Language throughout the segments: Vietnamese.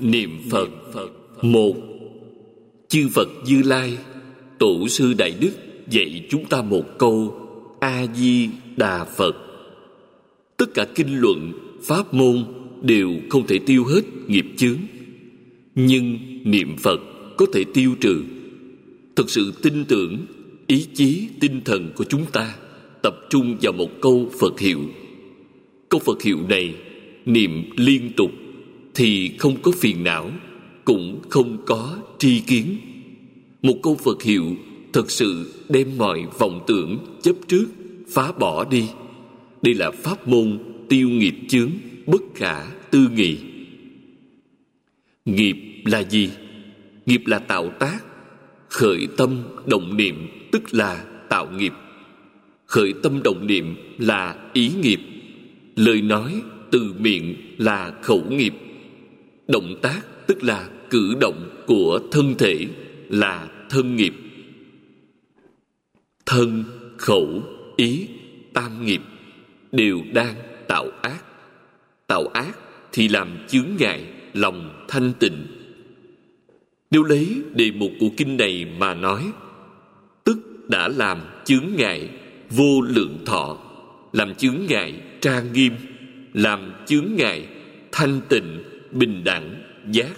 Niệm Phật một chư Phật Như Lai tổ sư Đại Đức dạy chúng ta một câu A Di Đà Phật. Tất cả kinh luận, pháp môn đều không thể tiêu hết nghiệp chướng, nhưng niệm Phật có thể tiêu trừ. Thật sự tin tưởng ý chí tinh thần của chúng ta tập trung vào một câu Phật hiệu. Câu Phật hiệu này niệm liên tục thì không có phiền não, cũng không có tri kiến. Một câu Phật hiệu thật sự đem mọi vọng tưởng chấp trước phá bỏ đi. Đây là pháp môn tiêu nghiệp chướng bất khả tư nghị. Nghiệp là gì? Nghiệp là tạo tác, khởi tâm động niệm tức là tạo nghiệp. Khởi tâm động niệm là ý nghiệp, lời nói từ miệng là khẩu nghiệp động tác tức là cử động của thân thể là thân nghiệp. Thân, khẩu, ý, tam nghiệp đều đang tạo ác. Tạo ác thì làm chướng ngại lòng thanh tịnh. Nếu lấy đề mục của kinh này mà nói, tức đã làm chướng ngại vô lượng thọ, làm chướng ngại trang nghiêm, làm chướng ngại thanh tịnh bình đẳng, giác.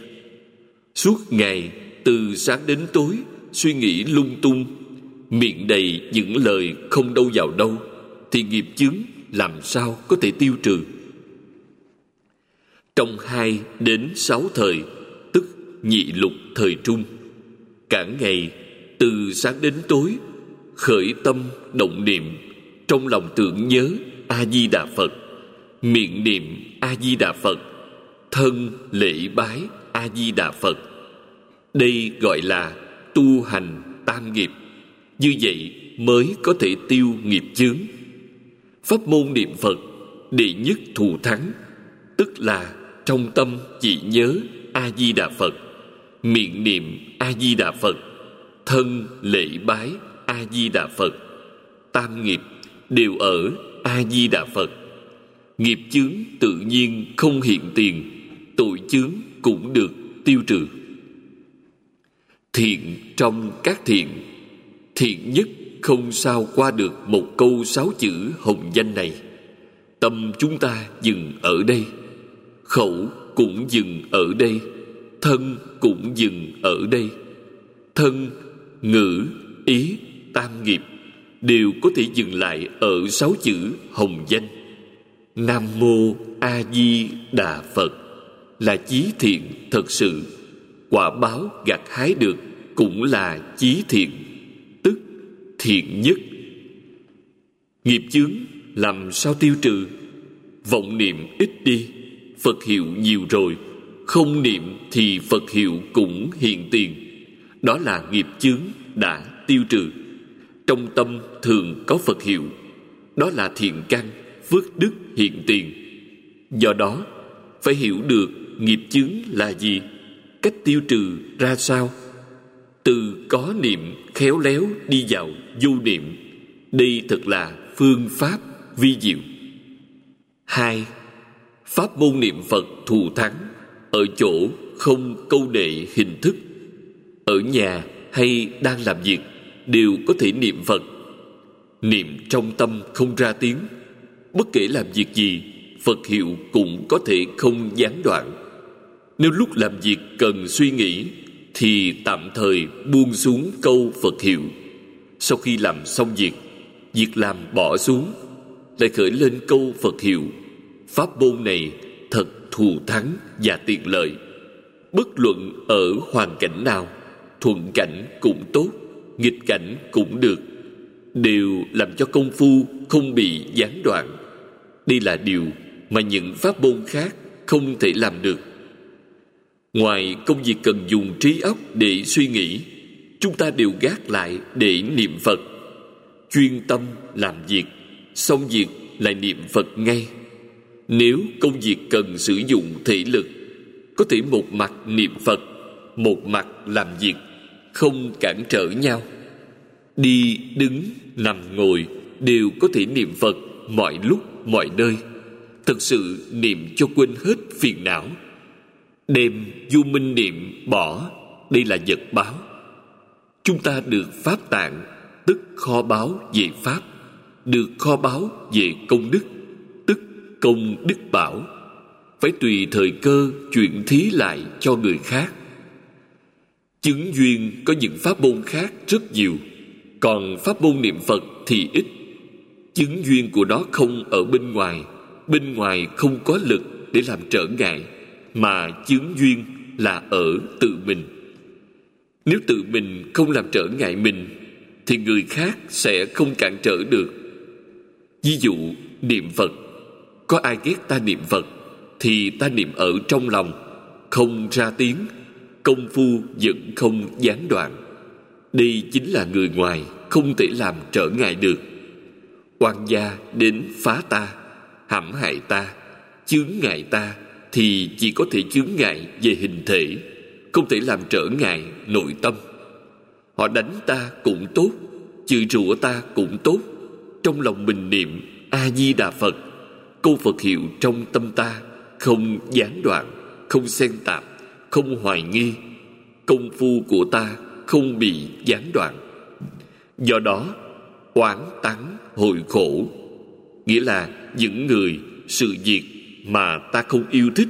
Suốt ngày, từ sáng đến tối, suy nghĩ lung tung. Miệng đầy những lời không đâu vào đâu, thì nghiệp chướng làm sao có thể tiêu trừ? Trong hai đến sáu thời, tức nhị lục thời trung, cả ngày, từ sáng đến tối, khởi tâm động niệm, trong lòng tưởng nhớ a di đà phật. Miệng niệm a di đà phật thân lễ bái a di đà phật. Đây gọi là tu hành tam nghiệp. Như vậy mới có thể tiêu nghiệp chướng. Pháp môn niệm phật, đệ nhất thù thắng, tức là trong tâm chỉ nhớ a di đà phật, miệng niệm a di đà phật, thân lễ bái a di đà phật, tam nghiệp đều ở a di đà phật. Nghiệp chướng tự nhiên không hiện tiền tội chướng cũng được tiêu trừ. Thiện trong các thiện thiện nhất không sao qua được một câu sáu chữ hồng danh này. Tâm chúng ta dừng ở đây, khẩu cũng dừng ở đây, thân cũng dừng ở đây. Thân, ngữ, ý, tam nghiệp đều có thể dừng lại ở sáu chữ hồng danh. Nam mô a di đà phật là chí thiện thật sự. Quả báo gặt hái được cũng là chí thiện, tức thiện nhất. Nghiệp chướng làm sao tiêu trừ? Vọng niệm ít đi, phật hiệu nhiều rồi. Không niệm thì phật hiệu cũng hiện tiền. Đó là nghiệp chướng đã tiêu trừ. Trong tâm thường có phật hiệu. Đó là thiện căn, phước đức hiện tiền. Do đó, phải hiểu được nghiệp chướng là gì? Cách tiêu trừ ra sao? Từ có niệm khéo léo đi vào vô niệm, đây thật là phương pháp vi diệu. Hai, pháp môn niệm phật thù thắng, ở chỗ không câu nệ hình thức. Ở nhà hay đang làm việc đều có thể niệm phật. Niệm trong tâm không ra tiếng, bất kể làm việc gì, phật hiệu cũng có thể không gián đoạn nếu lúc làm việc cần suy nghĩ, thì tạm thời buông xuống câu phật hiệu. Sau khi làm xong việc việc làm bỏ xuống, lại khởi lên câu phật hiệu. Pháp môn này thật thù thắng và tiện lợi. Bất luận ở hoàn cảnh nào, thuận cảnh cũng tốt, nghịch cảnh cũng được, đều làm cho công phu không bị gián đoạn. Đây là điều mà những pháp môn khác không thể làm được ngoài công việc cần dùng trí óc để suy nghĩ, chúng ta đều gác lại để niệm phật. Chuyên tâm làm việc, xong việc lại niệm phật ngay. Nếu công việc cần sử dụng thể lực, có thể một mặt niệm phật, một mặt làm việc, không cản trở nhau. Đi, đứng, nằm, ngồi đều có thể niệm phật mọi lúc, mọi nơi. Thật sự niệm cho quên hết phiền não đem vô minh niệm bỏ, đây là vật báo. Chúng ta được pháp tạng, tức kho báo về pháp, được kho báo về công đức, tức công đức bảo. Phải tùy thời cơ chuyển thí lại cho người khác. Chứng duyên có những pháp môn khác rất nhiều, còn pháp môn niệm phật thì ít. Chứng duyên của nó không ở bên ngoài bên ngoài không có lực để làm trở ngại mà chướng duyên là ở tự mình. Nếu tự mình không làm trở ngại mình, thì người khác sẽ không cản trở được. Ví dụ, niệm phật. Có ai ghét ta niệm phật, thì ta niệm ở trong lòng, không ra tiếng, công phu vẫn không gián đoạn. Đây chính là người ngoài không thể làm trở ngại được. Quan gia đến phá ta, hãm hại ta, chướng ngại ta thì chỉ có thể chướng ngại về hình thể, không thể làm trở ngại nội tâm. Họ đánh ta cũng tốt chửi rủa ta cũng tốt. Trong lòng mình niệm a di đà phật, câu phật hiệu trong tâm ta không gián đoạn, không xen tạp, không hoài nghi. Công phu của ta không bị gián đoạn. Do đó, oán tắng hội khổ, nghĩa là những người sự việc mà ta không yêu thích,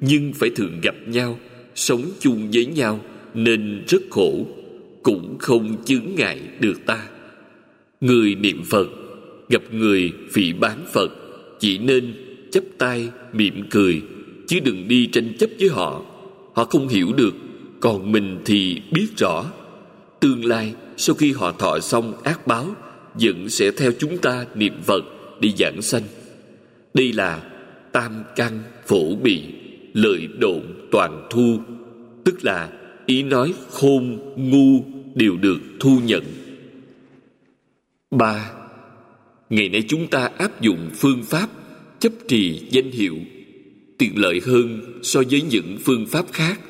nhưng phải thường gặp nhau, sống chung với nhau nên rất khổ, cũng không chướng ngại được ta. Người niệm phật, gặp người phỉ bán phật, chỉ nên chấp tay mỉm cười, chứ đừng đi tranh chấp với họ. Họ không hiểu được, còn mình thì biết rõ. Tương lai, sau khi họ thọ xong ác báo, vẫn sẽ theo chúng ta niệm phật đi giảng sanh. Đây là tam căn phổ bị, lợi độn toàn thu, tức là ý nói khôn, ngu đều được thu nhận. Ba, ngày nay chúng ta áp dụng phương pháp chấp trì danh hiệu, tiện lợi hơn so với những phương pháp khác.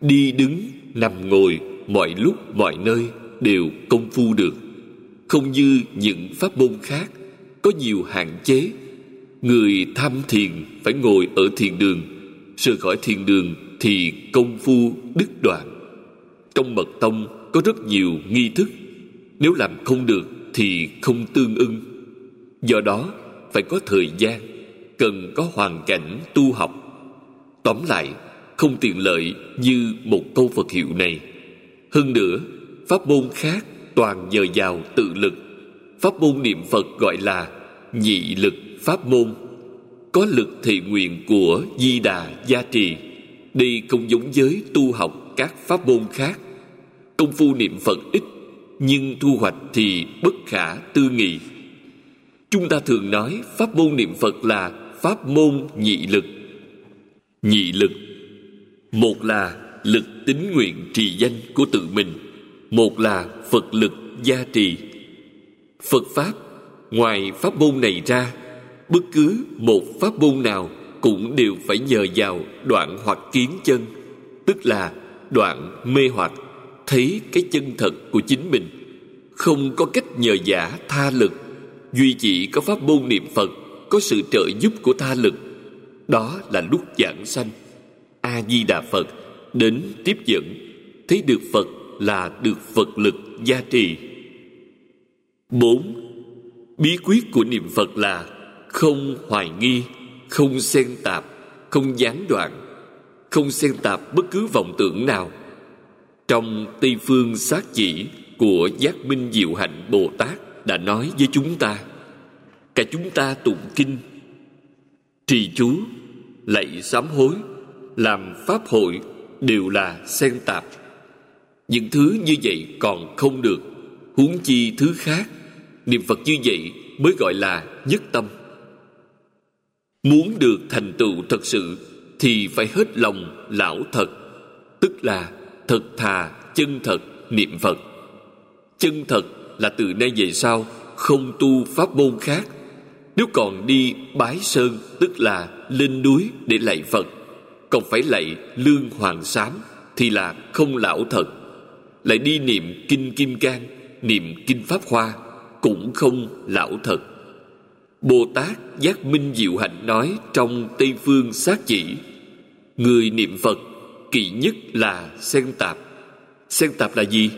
Đi đứng, nằm ngồi, mọi lúc, mọi nơi đều công phu được. Không như những pháp môn khác, có nhiều hạn chế người tham thiền phải ngồi ở thiền đường. Rời khỏi thiền đường thì công phu đứt đoạn. Trong mật tông có rất nhiều nghi thức. Nếu làm không được thì không tương ưng. Do đó, phải có thời gian, cần có hoàn cảnh tu học. Tóm lại, không tiện lợi như một câu phật hiệu này. Hơn nữa, pháp môn khác toàn nhờ vào tự lực. Pháp môn niệm phật gọi là nhị lực pháp môn, có lực thị nguyện của di đà gia trì, đi không giống với tu học các pháp môn khác. Công phu niệm phật ít, nhưng thu hoạch thì bất khả tư nghị. Chúng ta thường nói pháp môn niệm phật là pháp môn nhị lực. Nhị lực, một là lực tính nguyện trì danh của tự mình, một là phật lực gia trì. Phật pháp, ngoài pháp môn này ra bất cứ một pháp môn nào cũng đều phải nhờ vào đoạn hoặc kiến chân, tức là đoạn mê hoặc, thấy cái chân thật của chính mình. Không có cách nhờ giả tha lực, duy chỉ có pháp môn niệm phật có sự trợ giúp của tha lực. Đó là lúc giảng sanh. A di đà phật đến tiếp dẫn, thấy được phật là được phật lực gia trì. Bốn, bí quyết của niệm phật là không hoài nghi, không xen tạp, không gián đoạn, không xen tạp bất cứ vọng tưởng nào. Trong tây phương sát chỉ của giác minh diệu hạnh bồ tát đã nói với chúng ta, cả chúng ta tụng kinh, trì chú, lạy sám hối, làm pháp hội đều là xen tạp. Những thứ như vậy còn không được, huống chi thứ khác, niệm phật như vậy mới gọi là nhất tâm muốn được thành tựu thật sự thì phải hết lòng lão thật, tức là thật thà chân thật niệm phật. Chân thật là từ nay về sau không tu pháp môn khác. Nếu còn đi bái sơn, tức là lên núi để lạy phật, còn phải lạy lương hoàng sám thì là không lão thật. Lại đi niệm kinh kim cang, niệm kinh pháp hoa cũng không lão thật bồ tát giác minh diệu hạnh nói trong tây phương sát chỉ, người niệm phật kỵ nhất là xen tạp. Xen tạp là gì?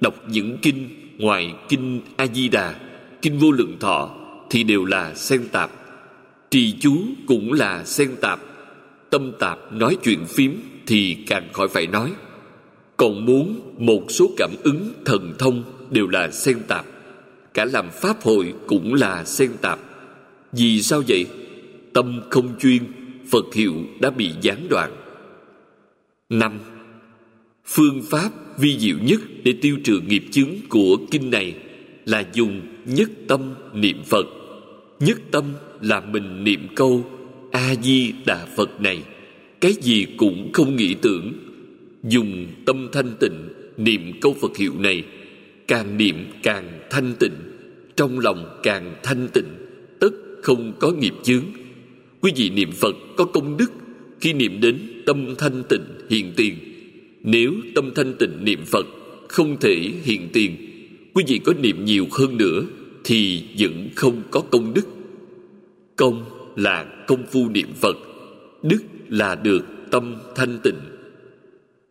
Đọc những kinh ngoài kinh a di đà kinh vô lượng thọ thì đều là xen tạp. Trì chú cũng là xen tạp. Tâm tạp nói chuyện phím thì càng khỏi phải nói. Còn muốn một số cảm ứng thần thông đều là xen tạp cả làm pháp hội cũng là xen tạp. Vì sao vậy? Tâm không chuyên, phật hiệu đã bị gián đoạn. Năm, phương pháp vi diệu nhất để tiêu trừ nghiệp chướng của kinh này là dùng nhất tâm niệm phật. Nhất tâm là mình niệm câu a di đà phật này. Cái gì cũng không nghĩ tưởng. Dùng tâm thanh tịnh niệm câu phật hiệu này, càng niệm càng thanh tịnh trong lòng càng thanh tịnh tất không có nghiệp chướng. Quý vị niệm phật có công đức, khi niệm đến tâm thanh tịnh hiện tiền. Nếu tâm thanh tịnh niệm phật không thể hiện tiền, quý vị có niệm nhiều hơn nữa thì vẫn không có công đức. Công là công phu niệm phật, đức là được tâm thanh tịnh.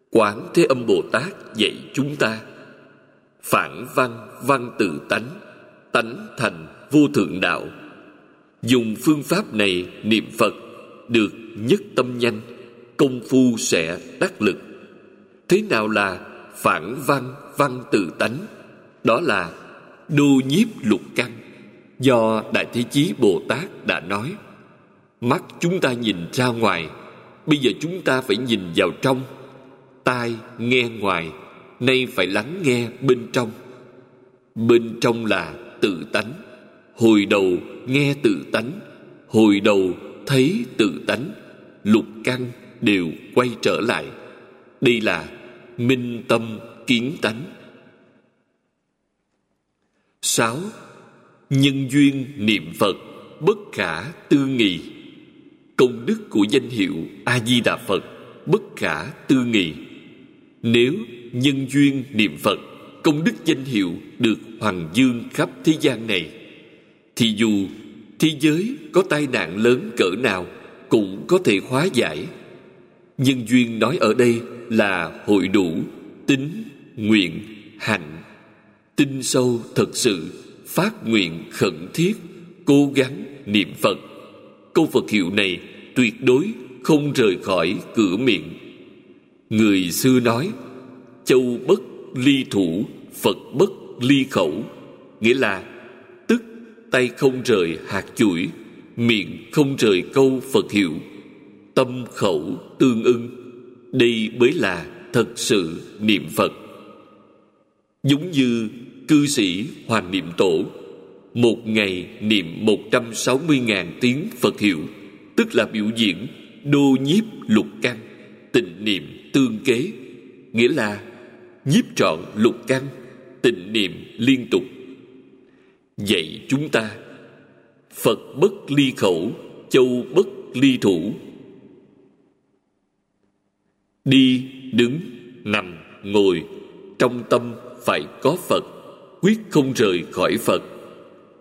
Quán thế âm bồ tát dạy chúng ta, phản văn văn tự tánh tánh thành vô thượng đạo. Dùng phương pháp này niệm phật được nhất tâm nhanh, công phu sẽ đắc lực. Thế nào là phản văn văn tự tánh? Đó là đô nhiếp lục căn, do đại thế chí bồ tát đã nói. Mắt chúng ta nhìn ra ngoài, bây giờ chúng ta phải nhìn vào trong. Tai nghe ngoài, nay phải lắng nghe bên trong. Bên trong là tự tánh. Hồi đầu nghe tự tánh, hồi đầu thấy tự tánh, lục căn đều quay trở lại. Đây là minh tâm kiến tánh. Sáu, nhân duyên niệm phật, bất khả tư nghị. Công đức của danh hiệu a di đà phật, bất khả tư nghị. Nếu nhân duyên niệm phật công đức danh hiệu được hoàng dương khắp thế gian này. Thì dù thế giới có tai nạn lớn cỡ nào cũng có thể hóa giải. Nhân duyên nói ở đây là hội đủ, tính, nguyện, hạnh. Tin sâu thật sự, phát nguyện khẩn thiết, cố gắng niệm phật. Câu phật hiệu này tuyệt đối không rời khỏi cửa miệng. Người xưa nói, châu bất ly thủ, phật bất ly khẩu. Nghĩa là, tức tay không rời hạt chuỗi, miệng không rời câu phật hiệu. Tâm khẩu tương ưng, đây mới là thật sự niệm phật. Giống như cư sĩ hoàng niệm tổ, một ngày niệm một trăm sáu mươi ngàn tiếng phật hiệu, tức là biểu diễn đô nhiếp lục căn, tịnh niệm tương kế. Nghĩa là nhiếp trọn lục căn, tịnh niệm liên tục. Dạy chúng ta, phật bất ly khẩu, châu bất ly thủ. Đi, đứng, nằm, ngồi, trong tâm phải có phật, quyết không rời khỏi phật.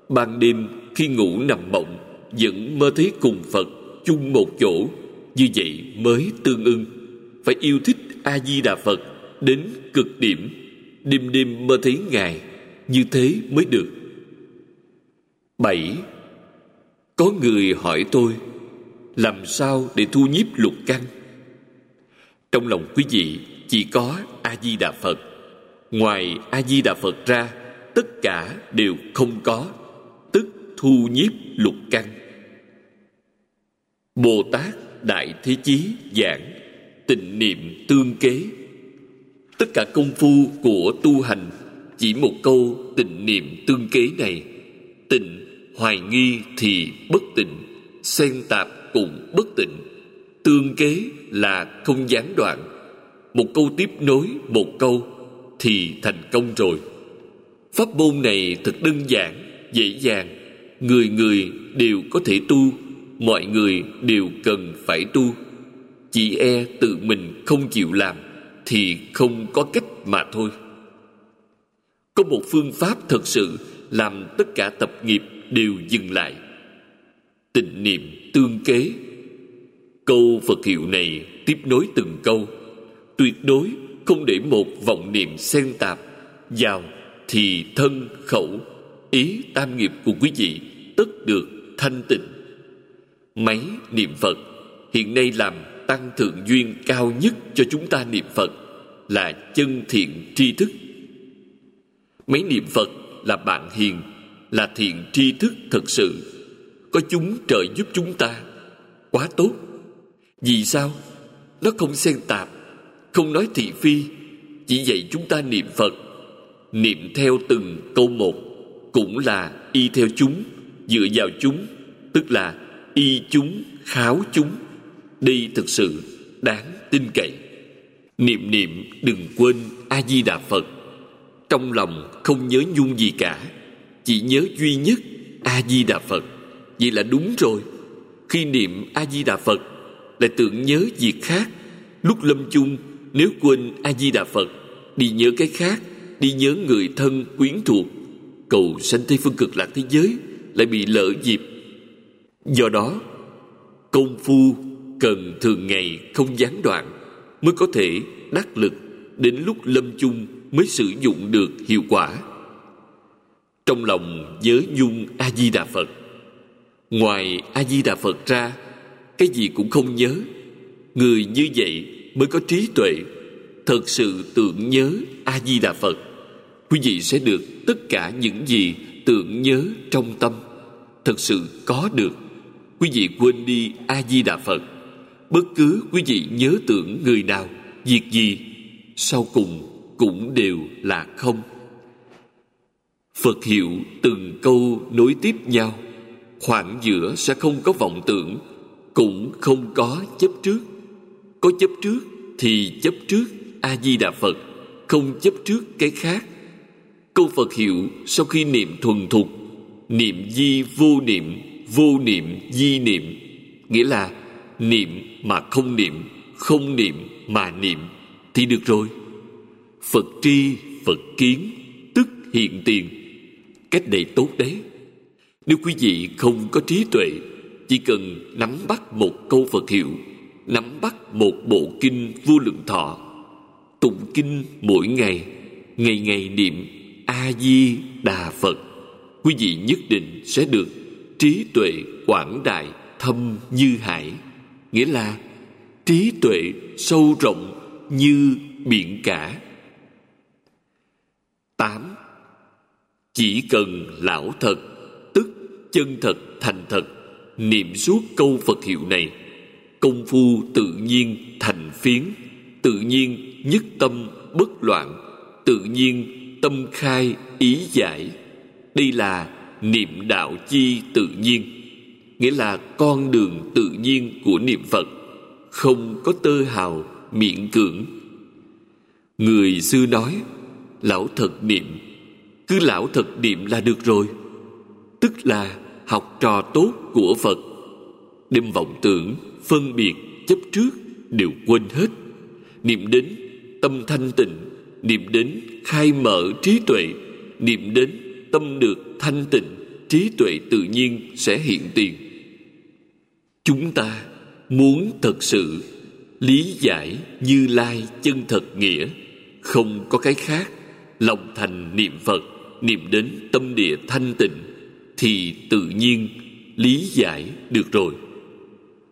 Ban đêm khi ngủ nằm mộng, vẫn mơ thấy cùng phật chung một chỗ, như vậy mới tương ưng. Phải yêu thích a di đà phật đến cực điểm, đêm đêm mơ thấy ngài, như thế mới được. Bảy, có người hỏi tôi, làm sao để thu nhiếp lục căn? Trong lòng quý vị chỉ có a di đà phật. Ngoài a di đà phật ra, tất cả đều không có, tức thu nhiếp lục căn. Bồ tát đại thế chí giảng tình niệm tương kế tất cả công phu của tu hành chỉ một câu tình niệm tương kế này. Tịnh, hoài nghi thì bất tịnh, xen tạp cũng bất tịnh. Tương kế là không gián đoạn. Một câu tiếp nối một câu thì thành công rồi. Pháp môn này thật đơn giản, dễ dàng. Người người đều có thể tu, mọi người đều cần phải tu. Chỉ e tự mình không chịu làm thì không có cách mà thôi. Có một phương pháp thật sự làm tất cả tập nghiệp đều dừng lại. Tịnh niệm tương kế. Câu phật hiệu này tiếp nối từng câu. Tuyệt đối không để một vọng niệm xen tạp vào thì thân khẩu, ý tam nghiệp của quý vị tất được thanh tịnh. Máy niệm phật hiện nay làm tăng thượng duyên cao nhất cho chúng ta niệm phật là chân thiện tri thức. Mấy niệm phật là bạn hiền, là thiện tri thức thật sự, có chúng trợ giúp chúng ta. Quá tốt. Vì sao? Nó không xen tạp, không nói thị phi, chỉ dạy chúng ta niệm phật, niệm theo từng câu một, cũng là y theo chúng, dựa vào chúng, tức là y chúng, kháo chúng đây thực sự đáng tin cậy. Niệm niệm đừng quên a di đà phật. Trong lòng không nhớ nhung gì cả, chỉ nhớ duy nhất a di đà phật. Vậy là đúng rồi. Khi niệm a di đà phật, lại tưởng nhớ việc khác. Lúc lâm chung, nếu quên a di đà phật, đi nhớ cái khác, đi nhớ người thân quyến thuộc. Cầu sanh tây phương cực lạc thế giới lại bị lỡ dịp. Do đó, công phu cần thường ngày không gián đoạn mới có thể đắc lực đến lúc lâm chung mới sử dụng được hiệu quả. Trong lòng nhớ nhung a di đà phật. Ngoài a di đà phật ra, cái gì cũng không nhớ. Người như vậy mới có trí tuệ, thật sự tưởng nhớ a di đà phật, quý vị sẽ được tất cả những gì tưởng nhớ trong tâm. Thật sự có được, quý vị quên đi a di đà phật bất cứ quý vị nhớ tưởng người nào, việc gì, sau cùng cũng đều là không. Phật hiệu từng câu nối tiếp nhau, khoảng giữa sẽ không có vọng tưởng, cũng không có chấp trước. Có chấp trước thì chấp trước a di đà phật, không chấp trước cái khác. Câu phật hiệu sau khi niệm thuần thục, niệm di vô niệm vô niệm di niệm, nghĩa là niệm mà không niệm không niệm mà niệm thì được rồi. Phật tri, phật kiến, tức hiện tiền. Cách này tốt đấy. Nếu quý vị không có trí tuệ, chỉ cần nắm bắt một câu phật hiệu, nắm bắt một bộ kinh vô lượng thọ, tụng kinh mỗi ngày ngày ngày niệm a di đà phật, quý vị nhất định sẽ được trí tuệ quảng đại thâm như hải nghĩa là trí tuệ sâu rộng như biển cả. Tám, chỉ cần lão thật, tức chân thật, thành thật, niệm suốt câu phật hiệu này, công phu tự nhiên thành phiến, tự nhiên nhất tâm bất loạn, tự nhiên tâm khai ý giải. Đây là niệm đạo chi tự nhiên nghĩa là con đường tự nhiên của niệm phật, không có tơ hào miệng cưỡng. Người xưa nói, lão thật niệm, cứ lão thật niệm là được rồi. Tức là học trò tốt của phật. Đêm vọng tưởng, phân biệt, chấp trước đều quên hết. Niệm đến tâm thanh tịnh, niệm đến khai mở trí tuệ, niệm đến tâm được thanh tịnh, trí tuệ tự nhiên sẽ hiện tiền chúng ta muốn thật sự lý giải như lai chân thật nghĩa, không có cái khác. Lòng thành niệm phật, niệm đến tâm địa thanh tịnh, thì tự nhiên lý giải được rồi.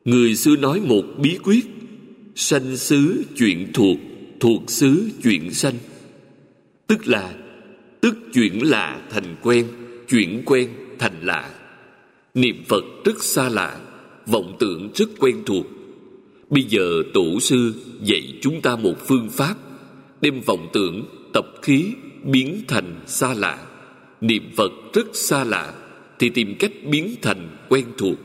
Người xưa nói một bí quyết, sanh xứ chuyện thuộc thuộc xứ chuyện sanh. Tức là, tức chuyện lạ thành quen chuyện quen thành lạ. Niệm phật rất xa lạ vọng tưởng rất quen thuộc. Bây giờ tổ sư dạy chúng ta một phương pháp, đem vọng tưởng, tập khí biến thành xa lạ. Niệm phật rất xa lạ, thì tìm cách biến thành quen thuộc.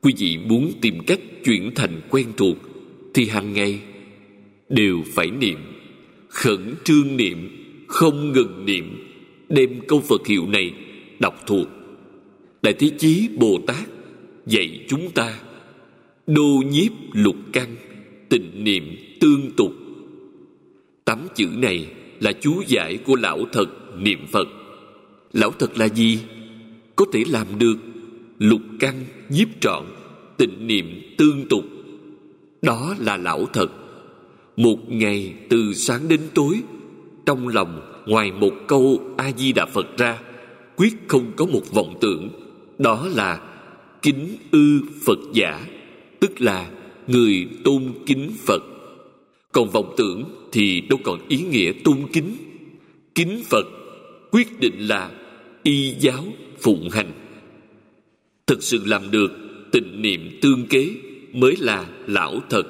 Quý vị muốn tìm cách chuyển thành quen thuộc, thì hàng ngày đều phải niệm. Khẩn trương niệm, không ngừng niệm, đem câu phật hiệu này đọc thuộc. Đại thế chí bồ tát dạy chúng ta. Đô nhiếp lục căn tịnh niệm tương tục. Tám chữ này là chú giải của lão thật niệm phật. Lão thật là gì? Có thể làm được lục căn nhiếp trọn tịnh niệm tương tục. Đó là lão thật. Một ngày từ sáng đến tối, trong lòng ngoài một câu a di đà phật ra, quyết không có một vọng tưởng. Đó là kính ư phật giả, tức là người tôn kính phật. Còn vọng tưởng thì đâu còn ý nghĩa tôn kính. Kính phật quyết định là y giáo phụng hành. Thực sự làm được, tịnh niệm tương kế mới là lão thật.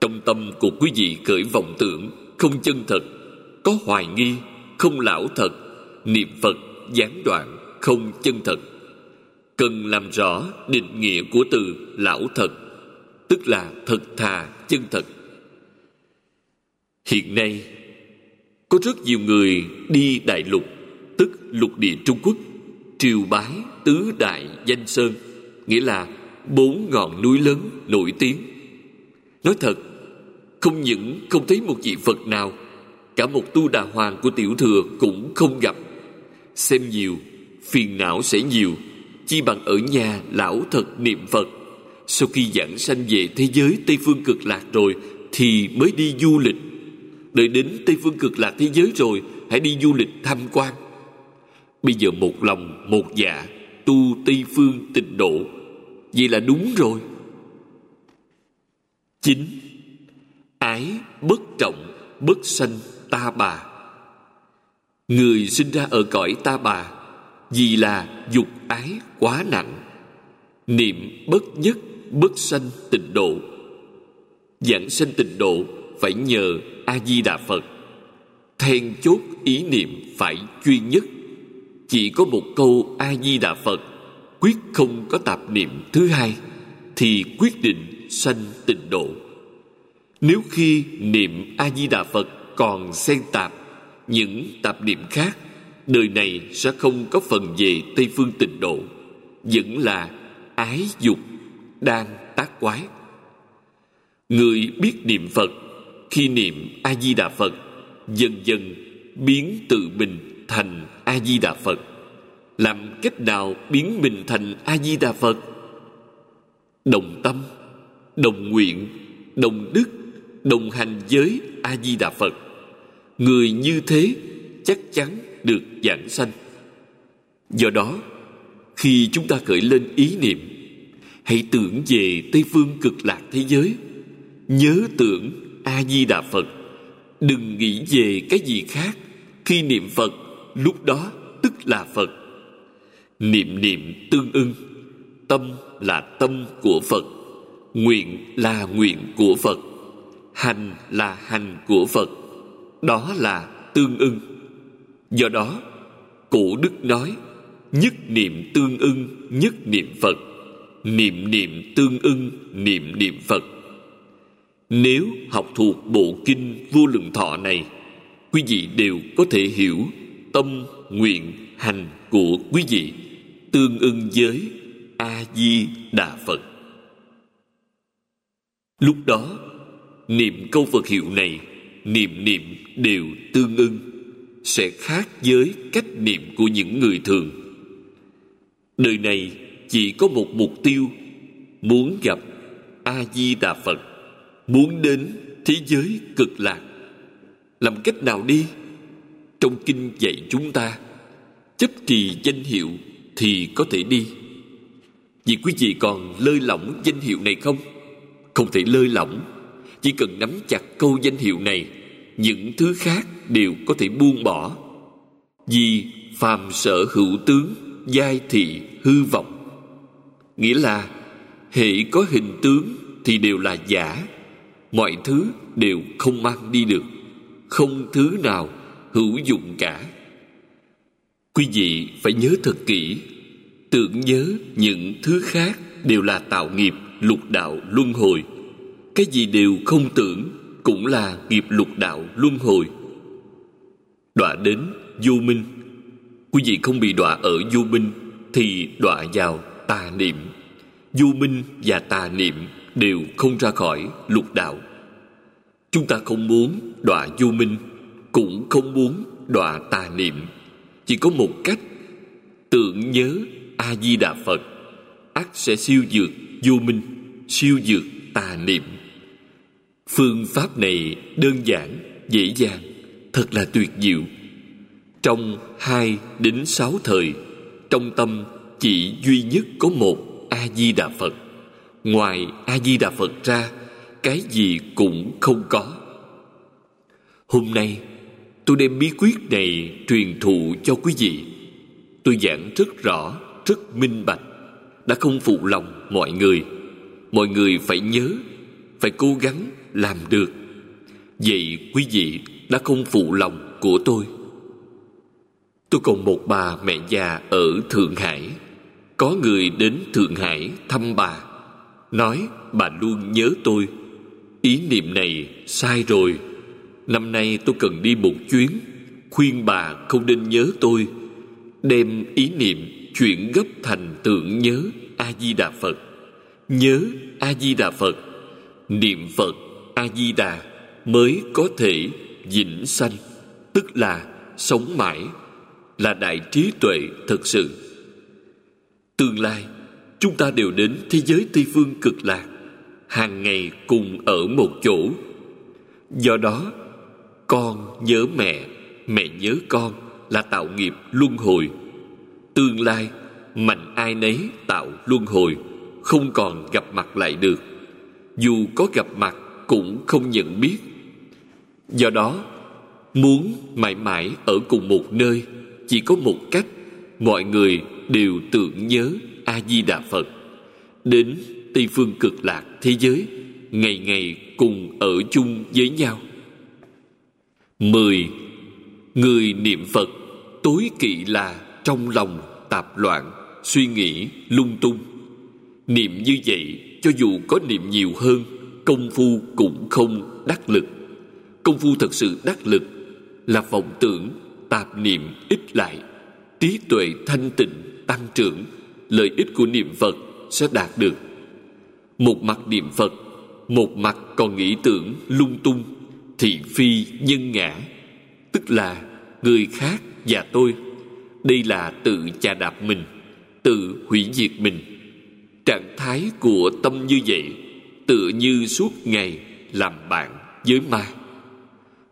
Trong tâm của quý vị khởi vọng tưởng không chân thật, có hoài nghi không lão thật, niệm phật gián đoạn không chân thật cần làm rõ định nghĩa của từ lão thật, tức là thật thà, chân thật. Hiện nay, có rất nhiều người đi đại lục, tức lục địa trung quốc, triều bái tứ đại danh sơn, nghĩa là bốn ngọn núi lớn nổi tiếng. Nói thật, không những không thấy một vị phật nào, cả một tu đà hoàng của tiểu thừa cũng không gặp. Xem nhiều, phiền não sẽ nhiều chi bằng ở nhà, lão thật niệm phật. Sau khi giảng sanh về thế giới tây phương cực lạc rồi, thì mới đi du lịch. Đợi đến tây phương cực lạc thế giới rồi, hãy đi du lịch tham quan. Bây giờ một lòng, một dạ tu tây phương tịnh độ. Vậy là đúng rồi. Chín ái bất trọng, bất sanh ta bà. Người sinh ra ở cõi ta bà vì là dục ái quá nặng, niệm bất nhất bất sanh tịnh độ. Giảng sanh tịnh độ phải nhờ a di đà phật. Then chốt ý niệm phải duy nhất. Chỉ có một câu a di đà phật, quyết không có tạp niệm thứ hai, thì quyết định sanh tịnh độ. Nếu khi niệm a di đà phật còn xen tạp những tạp niệm khác đời này sẽ không có phần về tây phương tịnh độ, vẫn là ái dục, đang tác quái. Người biết niệm phật, khi niệm a di đà phật, dần dần biến tự mình thành a di đà phật. Làm cách nào biến mình thành a di đà phật? Đồng tâm, đồng nguyện, đồng đức, đồng hành với a di đà phật. Người như thế chắc chắn được giảng sanh. Do đó, khi chúng ta khởi lên ý niệm, hãy tưởng về tây phương cực lạc thế giới, nhớ tưởng a di đà phật. Đừng nghĩ về cái gì khác khi niệm phật lúc đó tức là phật. Niệm niệm tương ưng, tâm là tâm của phật, nguyện là nguyện của phật, hành là hành của phật. Đó là tương ưng do đó cụ đức nói, nhất niệm tương ưng, nhất niệm phật. Niệm niệm tương ưng, niệm niệm phật. Nếu học thuộc bộ kinh vô lượng thọ này, quý vị đều có thể hiểu tâm, nguyện, hành của quý vị tương ưng với a di đà phật. Lúc đó, niệm câu phật hiệu này, niệm niệm đều tương ưng sẽ khác với cách niệm của những người thường. Đời này chỉ có một mục tiêu, muốn gặp a di đà phật, muốn đến thế giới cực lạc. Làm cách nào đi? Trong kinh dạy chúng ta, chấp trì danh hiệu thì có thể đi. Vì quý vị còn lơi lỏng danh hiệu này không? Không thể lơi lỏng, chỉ cần nắm chặt câu danh hiệu này những thứ khác đều có thể buông bỏ. Vì phàm sở hữu tướng, giai thị, hư vọng. Nghĩa là, hệ có hình tướng thì đều là giả. Mọi thứ đều không mang đi được. Không thứ nào hữu dụng cả. Quý vị phải nhớ thật kỹ, tưởng nhớ những thứ khác đều là tạo nghiệp, lục đạo, luân hồi. Cái gì đều không tưởng cũng là nghiệp lục đạo luân hồi. Đọa đến vô minh. Quý vị không bị đọa ở vô minh thì đọa vào tà niệm. Vô minh và tà niệm đều không ra khỏi lục đạo. Chúng ta không muốn đọa vô minh, cũng không muốn đọa tà niệm. Chỉ có một cách, tưởng nhớ a di đà phật ắt sẽ siêu dược vô minh, siêu dược tà niệm phương pháp này đơn giản, dễ dàng, thật là tuyệt diệu. Trong hai đến sáu thời, trong tâm chỉ duy nhất có một a di đà phật. Ngoài a di đà phật ra, cái gì cũng không có. Hôm nay, tôi đem bí quyết này truyền thụ cho quý vị. Tôi giảng rất rõ, rất minh bạch. Đã không phụ lòng mọi người. Mọi người phải nhớ, phải cố gắng làm được. Vậy quý vị đã không phụ lòng của tôi. Tôi còn một bà mẹ già ở thượng hải. Có người đến thượng hải thăm bà. Nói, bà luôn nhớ tôi. Ý niệm này sai rồi. Năm nay tôi cần đi một chuyến. Khuyên bà không nên nhớ tôi. Đem ý niệm chuyển gấp thành tưởng nhớ a di đà phật. Nhớ a di đà phật. Niệm phật a di đà mới có thể vĩnh sanh, tức là sống mãi, là đại trí tuệ thực sự. Tương lai, chúng ta đều đến thế giới tây phương cực lạc, hàng ngày cùng ở một chỗ. Do đó, con nhớ mẹ mẹ nhớ con là tạo nghiệp luân hồi. Tương lai, mạnh ai nấy tạo luân hồi, không còn gặp mặt lại được. Dù có gặp mặt cũng không nhận biết. Do đó, muốn mãi mãi ở cùng một nơi, chỉ có một cách, mọi người đều tưởng nhớ a di đà phật. Đến tây phương cực lạc thế giới, ngày ngày cùng ở chung với nhau. Mười, người niệm phật tối kỵ là trong lòng tạp loạn, suy nghĩ lung tung. Niệm như vậy cho dù có niệm nhiều hơn công phu cũng không đắc lực. Công phu thật sự đắc lực là vọng tưởng, tạp niệm ít lại. Trí tuệ thanh tịnh, tăng trưởng, lợi ích của niệm phật sẽ đạt được. Một mặt niệm phật, một mặt còn nghĩ tưởng lung tung, thị phi nhân ngã. Tức là người khác và tôi, đây là tự chà đạp mình, tự hủy diệt mình. Trạng thái của tâm như vậy tựa như suốt ngày làm bạn với ma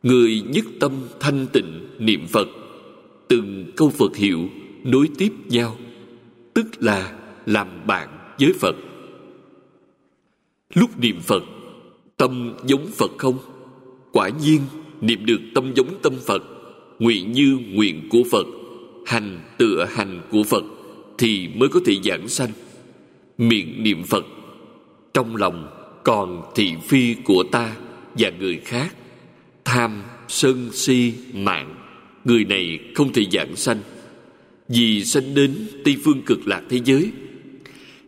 người nhất tâm thanh tịnh niệm phật, từng câu phật hiệu nối tiếp nhau, tức là làm bạn với phật. Lúc niệm phật, tâm giống phật không? Quả nhiên, niệm được tâm giống tâm phật, nguyện như nguyện của phật, hành tựa hành của phật thì mới có thể giảng sanh. Miệng niệm phật, trong lòng còn thị phi của ta và người khác, tham, sân, si, mạng, người này không thể giảng sanh. Vì sanh đến tây phương cực lạc thế giới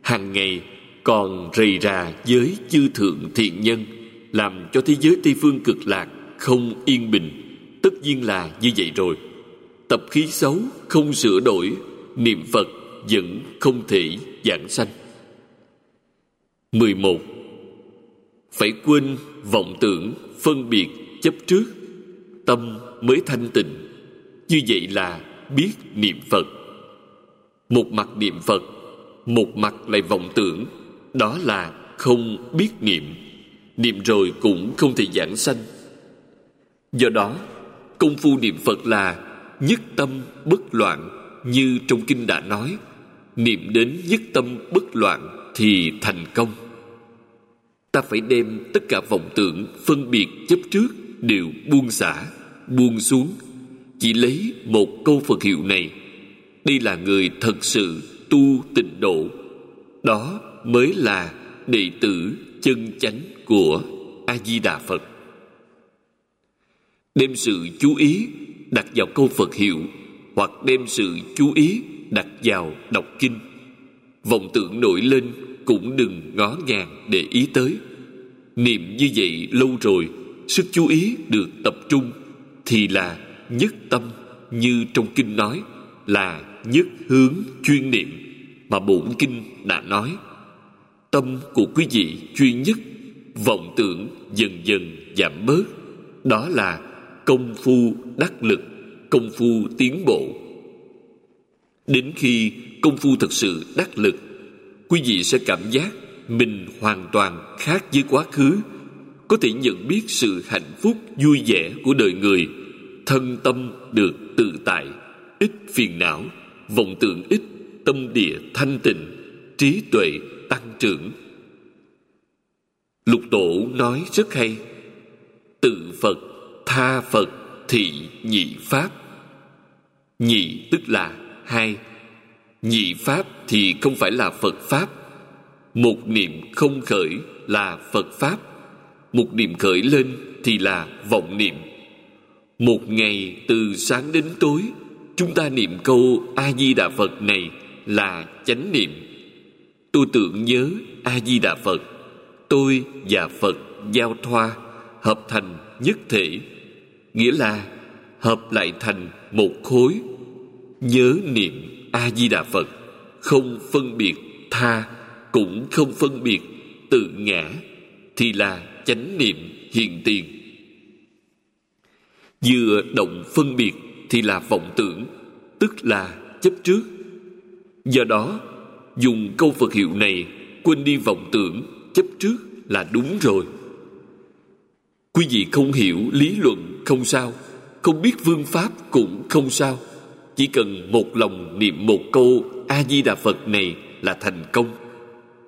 hàng ngày còn rầy rà với chư thượng thiện nhân, làm cho thế giới tây phương cực lạc không yên bình. Tất nhiên là như vậy rồi. Tập khí xấu không sửa đổi, niệm phật vẫn không thể giảng sanh. 11. Phải quên vọng tưởng, phân biệt, chấp trước. Tâm mới thanh tịnh. Như vậy là biết niệm Phật. Một mặt niệm Phật Một mặt lại vọng tưởng. Đó là không biết niệm. Niệm rồi cũng không thể giảng sanh. Do đó Công phu niệm Phật là Nhất tâm bất loạn Như trong kinh đã nói. Niệm đến nhất tâm bất loạn Thì thành công. Ta phải đem tất cả vọng tưởng, Phân biệt, chấp trước Đều buông xả, Buông xuống Chỉ lấy một câu Phật hiệu này Đây là người thật sự tu tịnh độ Đó mới là đệ tử chân chánh của A Di Đà Phật. Đem sự chú ý đặt vào câu Phật hiệu, hoặc đem sự chú ý đặt vào đọc kinh. Vọng tưởng nổi lên cũng đừng ngó ngàng để ý tới. Niệm như vậy lâu rồi, sức chú ý được tập trung thì là nhất tâm như trong kinh nói là nhất hướng chuyên niệm mà bổn kinh đã nói tâm của quý vị chuyên nhất vọng tưởng dần dần giảm bớt đó là công phu đắc lực công phu tiến bộ đến khi công phu thực sự đắc lực quý vị sẽ cảm giác mình hoàn toàn khác với quá khứ, có thể nhận biết sự hạnh phúc vui vẻ của đời người. Thân tâm được tự tại, ít phiền não, vọng tưởng ít, tâm địa thanh tịnh, trí tuệ tăng trưởng. Lục tổ nói rất hay, tự phật, tha phật, thị, nhị pháp. Nhị tức là hai. Nhị pháp thì không phải là phật pháp. Một niệm không khởi là phật pháp. Một niệm khởi lên thì là vọng niệm. Một ngày từ sáng đến tối, chúng ta niệm câu a di đà phật này là chánh niệm. Tôi tưởng nhớ a di đà phật, tôi và phật giao thoa, hợp thành nhất thể. Nghĩa là hợp lại thành một khối. Nhớ niệm a di đà phật không phân biệt tha, cũng không phân biệt tự ngã, thì là chánh niệm hiện tiền. Vừa động phân biệt thì là vọng tưởng, tức là chấp trước. Do đó, dùng câu phật hiệu này quên đi vọng tưởng, chấp trước là đúng rồi. Quý vị không hiểu lý luận không sao, không biết phương pháp cũng không sao. Chỉ cần một lòng niệm một câu a di đà phật này là thành công.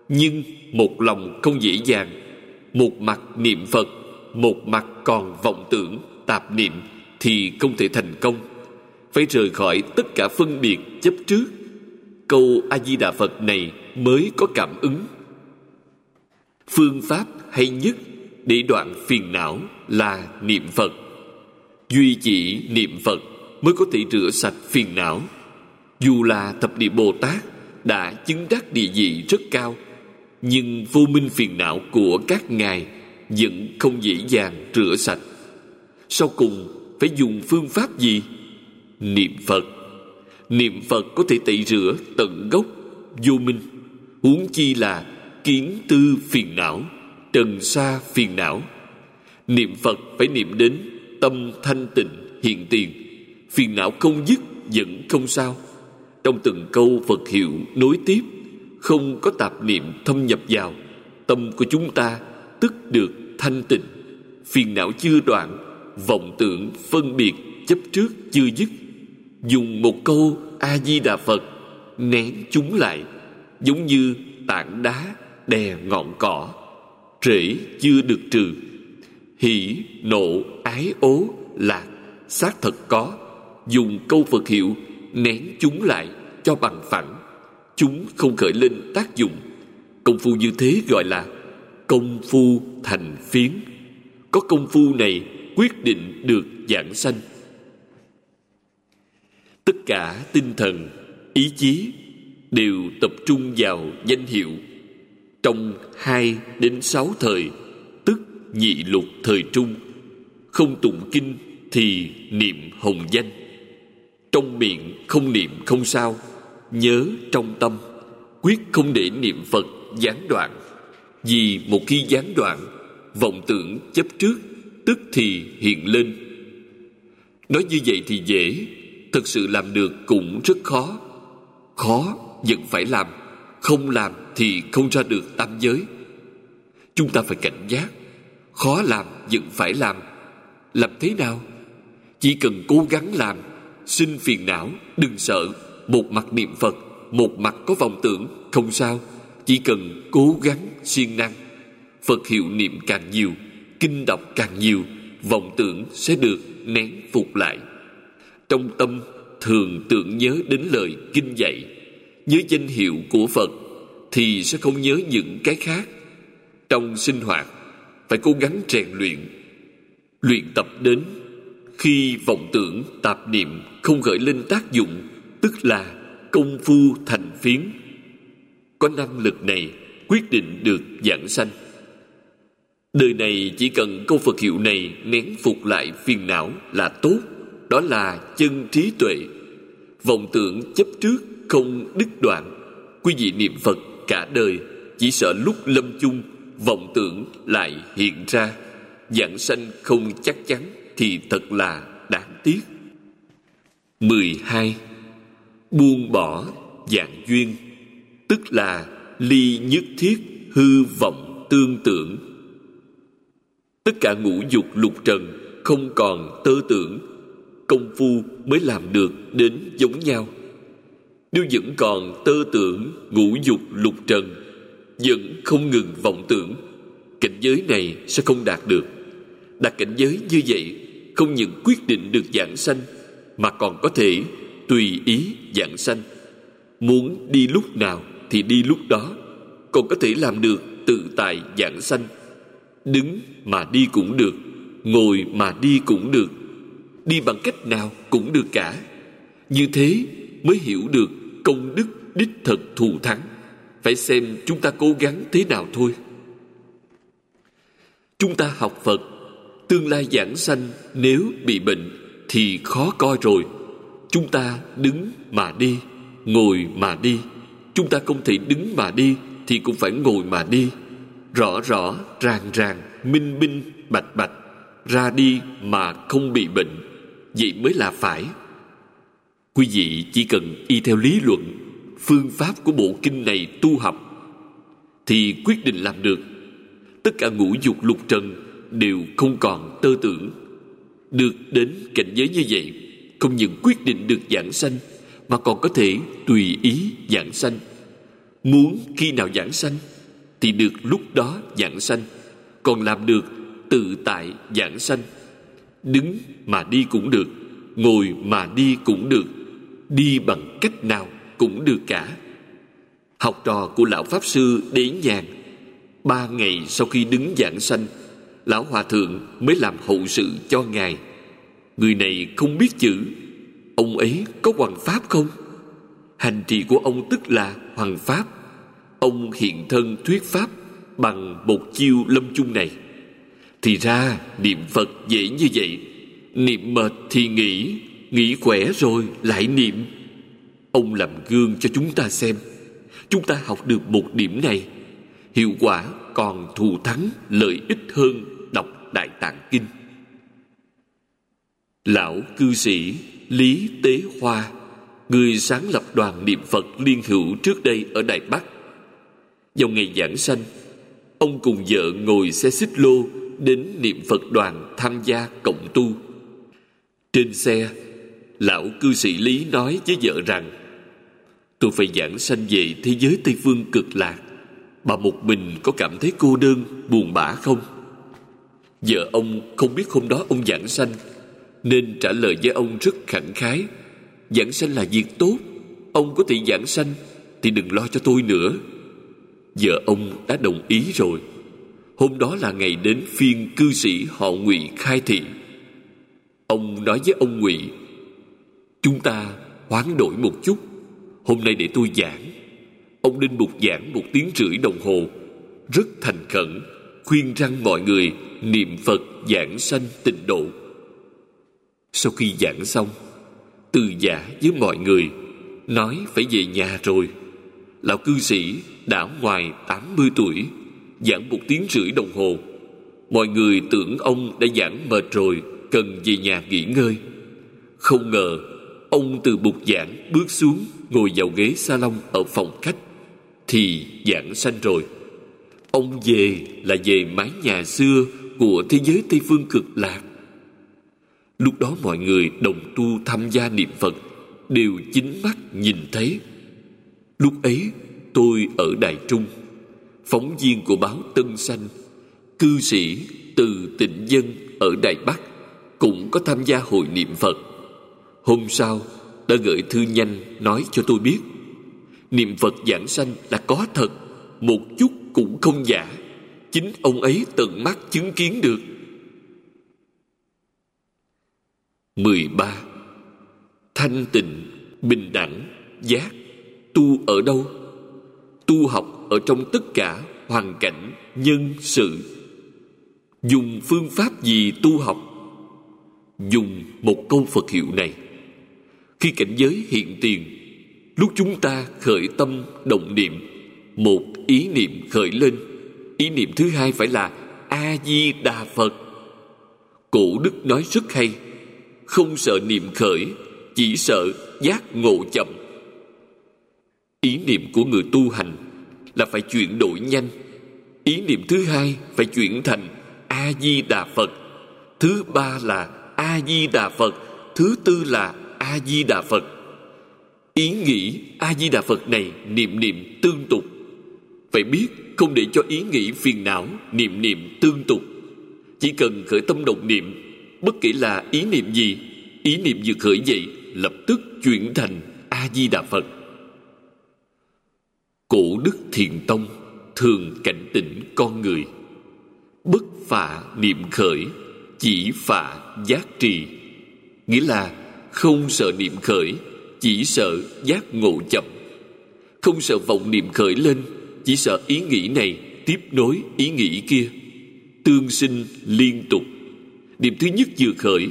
Nhưng một lòng không dễ dàng, một mặt niệm phật, một mặt còn vọng tưởng, tạp niệm thì không thể thành công. Phải rời khỏi tất cả phân biệt chấp trước. Câu a di đà phật này mới có cảm ứng. Phương pháp hay nhất để đoạn phiền não là niệm phật. Duy chỉ niệm phật mới có thể rửa sạch phiền não dù là thập địa bồ tát đã chứng đắc địa vị rất cao, nhưng vô minh phiền não của các ngài vẫn không dễ dàng rửa sạch. Sau cùng, phải dùng phương pháp gì? Niệm phật. Niệm phật có thể tẩy rửa tận gốc vô minh, huống chi là kiến tư phiền não, trần xa phiền não. Niệm phật phải niệm đến tâm thanh tịnh hiện tiền, phiền não không dứt vẫn không sao trong từng câu phật hiệu nối tiếp, không có tạp niệm thâm nhập vào. Tâm của chúng ta tức được thanh tịnh. Phiền não chưa đoạn, vọng tưởng phân biệt chấp trước chưa dứt. Dùng một câu a di đà phật, nén chúng lại, giống như tảng đá đè ngọn cỏ. Rễ chưa được trừ. Hỷ, nộ, ái, ố lạc xác thật có. Dùng câu phật hiệu nén chúng lại cho bằng phẳng. Chúng không khởi lên tác dụng. Công phu như thế gọi là công phu thành phiến. Có công phu này quyết định được giảng sanh. Tất cả tinh thần, ý chí đều tập trung vào danh hiệu. Trong hai đến sáu thời, tức nhị lục thời trung, không tụng kinh thì niệm hồng danh trong miệng không niệm không sao, nhớ trong tâm, quyết không để niệm phật gián đoạn. Vì một khi gián đoạn, vọng tưởng chấp trước, tức thì hiện lên. Nói như vậy thì dễ thực sự làm được cũng rất khó. Khó vẫn phải làm, không làm thì không ra được tam giới. Chúng ta phải cảnh giác, khó làm vẫn phải làm. Làm thế nào? Chỉ cần cố gắng làm xin phiền não, đừng sợ. Một mặt niệm phật, một mặt có vọng tưởng, không sao. Chỉ cần cố gắng, siêng năng. Phật hiệu niệm càng nhiều, kinh đọc càng nhiều, vọng tưởng sẽ được nén phục lại. Trong tâm, thường tưởng nhớ đến lời kinh dạy. Nhớ danh hiệu của phật thì sẽ không nhớ những cái khác. Trong sinh hoạt, phải cố gắng rèn luyện. Luyện tập đến khi vọng tưởng tạp niệm không gợi lên tác dụng, tức là công phu thành phiến. Có năng lực này quyết định được giảng sanh. Đời này chỉ cần câu phật hiệu này nén phục lại phiền não là tốt, đó là chân trí tuệ. Vọng tưởng chấp trước không đứt đoạn quý vị niệm phật cả đời chỉ sợ lúc lâm chung, vọng tưởng lại hiện ra. Giảng sanh không chắc chắn thì thật là đáng tiếc. 12. Buông bỏ dạng duyên, Tức là ly nhất thiết, hư vọng tương tưởng. Tất cả ngũ dục lục trần không còn tơ tưởng, công phu mới làm được đến giống nhau. Nếu vẫn còn tơ tưởng ngũ dục lục trần, vẫn không ngừng vọng tưởng, cảnh giới này sẽ không đạt được. Đạt cảnh giới như vậy, không những quyết định được giảng sanh mà còn có thể tùy ý dạng sanh. Muốn đi lúc nào thì đi lúc đó, còn có thể làm được tự tại dạng sanh. Đứng mà đi cũng được, ngồi mà đi cũng được, đi bằng cách nào cũng được cả. Như thế mới hiểu được công đức đích thật thù thắng. Phải xem chúng ta cố gắng thế nào thôi. Chúng ta học phật, tương lai giảng sanh nếu bị bệnh thì khó coi rồi. Chúng ta đứng mà đi, ngồi mà đi. Chúng ta không thể đứng mà đi thì cũng phải ngồi mà đi. Rõ rõ, ràng ràng, minh minh, bạch bạch, ra đi mà không bị bệnh. Vậy mới là phải. Quý vị chỉ cần y theo lý luận, phương pháp của bộ kinh này tu học, thì quyết định làm được. Tất cả ngũ dục lục trần đều không còn tơ tưởng được đến cảnh giới như vậy, không những quyết định được giảng sanh, mà còn có thể tùy ý giảng sanh. Muốn khi nào giảng sanh, thì được lúc đó giảng sanh, còn làm được tự tại giảng sanh. Đứng mà đi cũng được, ngồi mà đi cũng được, đi bằng cách nào cũng được cả. Học trò của lão pháp sư đế nhàn, ba ngày sau khi đứng giảng sanh lão hòa thượng mới làm hậu sự cho ngài. Người này không biết chữ. Ông ấy có hoàng pháp không? Hành trì của ông tức là hoàng pháp. Ông hiện thân thuyết pháp bằng một chiêu lâm chung này. Thì ra, niệm phật dễ như vậy. Niệm mệt thì nghỉ nghỉ khỏe rồi lại niệm. Ông làm gương cho chúng ta xem. Chúng ta học được một điểm này. Hiệu quả còn thù thắng lợi ích hơn đọc đại tạng kinh. Lão cư sĩ lý tế hoa, người sáng lập đoàn niệm phật liên hữu trước đây ở đài bắc. Vào ngày giảng sanh, ông cùng vợ ngồi xe xích lô đến niệm phật đoàn tham gia cộng tu. Trên xe, lão cư sĩ lý nói với vợ rằng, tôi phải giảng sanh về thế giới tây phương cực lạc bà một mình có cảm thấy cô đơn, buồn bã không? Vợ ông không biết hôm đó ông giảng sanh, nên trả lời với ông rất khẳng khái. Giảng sanh là việc tốt, ông có thể giảng sanh thì đừng lo cho tôi nữa. Vợ ông đã đồng ý rồi. Hôm đó là ngày đến phiên cư sĩ họ ngụy khai thị. Ông nói với ông ngụy, chúng ta hoán đổi một chút, hôm nay để tôi giảng ông đinh Mục giảng một tiếng rưỡi đồng hồ, rất thành khẩn, khuyên răng mọi người niệm phật giảng sanh tịnh độ. Sau khi giảng xong, từ giả với mọi người nói phải về nhà rồi. Lão cư sĩ đã ngoài 80 tuổi, giảng một tiếng rưỡi đồng hồ. Mọi người tưởng ông đã giảng mệt rồi, cần về nhà nghỉ ngơi. Không ngờ, ông từ bục giảng bước xuống, ngồi vào ghế salon ở phòng khách thì giảng sanh rồi. Ông về là về mái nhà xưa của thế giới tây phương cực lạc. Lúc đó mọi người đồng tu tham gia niệm phật, đều chính mắt nhìn thấy. Lúc ấy, tôi ở đài trung, phóng viên của báo tân sanh, cư sĩ từ tịnh dân ở đài bắc cũng có tham gia hội niệm phật. Hôm sau, đã gửi thư nhanh nói cho tôi biết niệm phật giảng sanh là có thật một chút cũng không giả chính ông ấy tận mắt chứng kiến được 13. Thanh tịnh, bình đẳng, giác Tu ở đâu? Tu học ở trong tất cả hoàn cảnh, nhân, sự Dùng phương pháp gì tu học? Dùng một câu Phật hiệu này Khi cảnh giới hiện tiền Lúc chúng ta khởi tâm động niệm, Một ý niệm khởi lên. Ý niệm thứ hai phải là A-di-đà Phật. Cổ đức nói rất hay, không sợ niệm khởi, chỉ sợ giác ngộ chậm. Ý niệm của người tu hành là phải chuyển đổi nhanh. Ý niệm thứ hai phải chuyển thành a a di đà phật. Thứ ba là a di đà phật, thứ tư là a di đà phật ý nghĩ a di đà phật này niệm niệm tương tục. Phải biết, không để cho ý nghĩ phiền não niệm niệm tương tục. Chỉ cần khởi tâm động niệm, bất kể là ý niệm gì, ý niệm vừa khởi dậy, lập tức chuyển thành a di đà phật cổ đức thiền tông thường cảnh tỉnh con người. Bất phạ niệm khởi, chỉ phạ giác trì. Nghĩa là không sợ niệm khởi chỉ sợ giác ngộ chậm. Không sợ vọng niệm khởi lên, chỉ sợ ý nghĩ này tiếp nối ý nghĩ kia. Tương sinh liên tục. Niệm thứ nhất vừa khởi,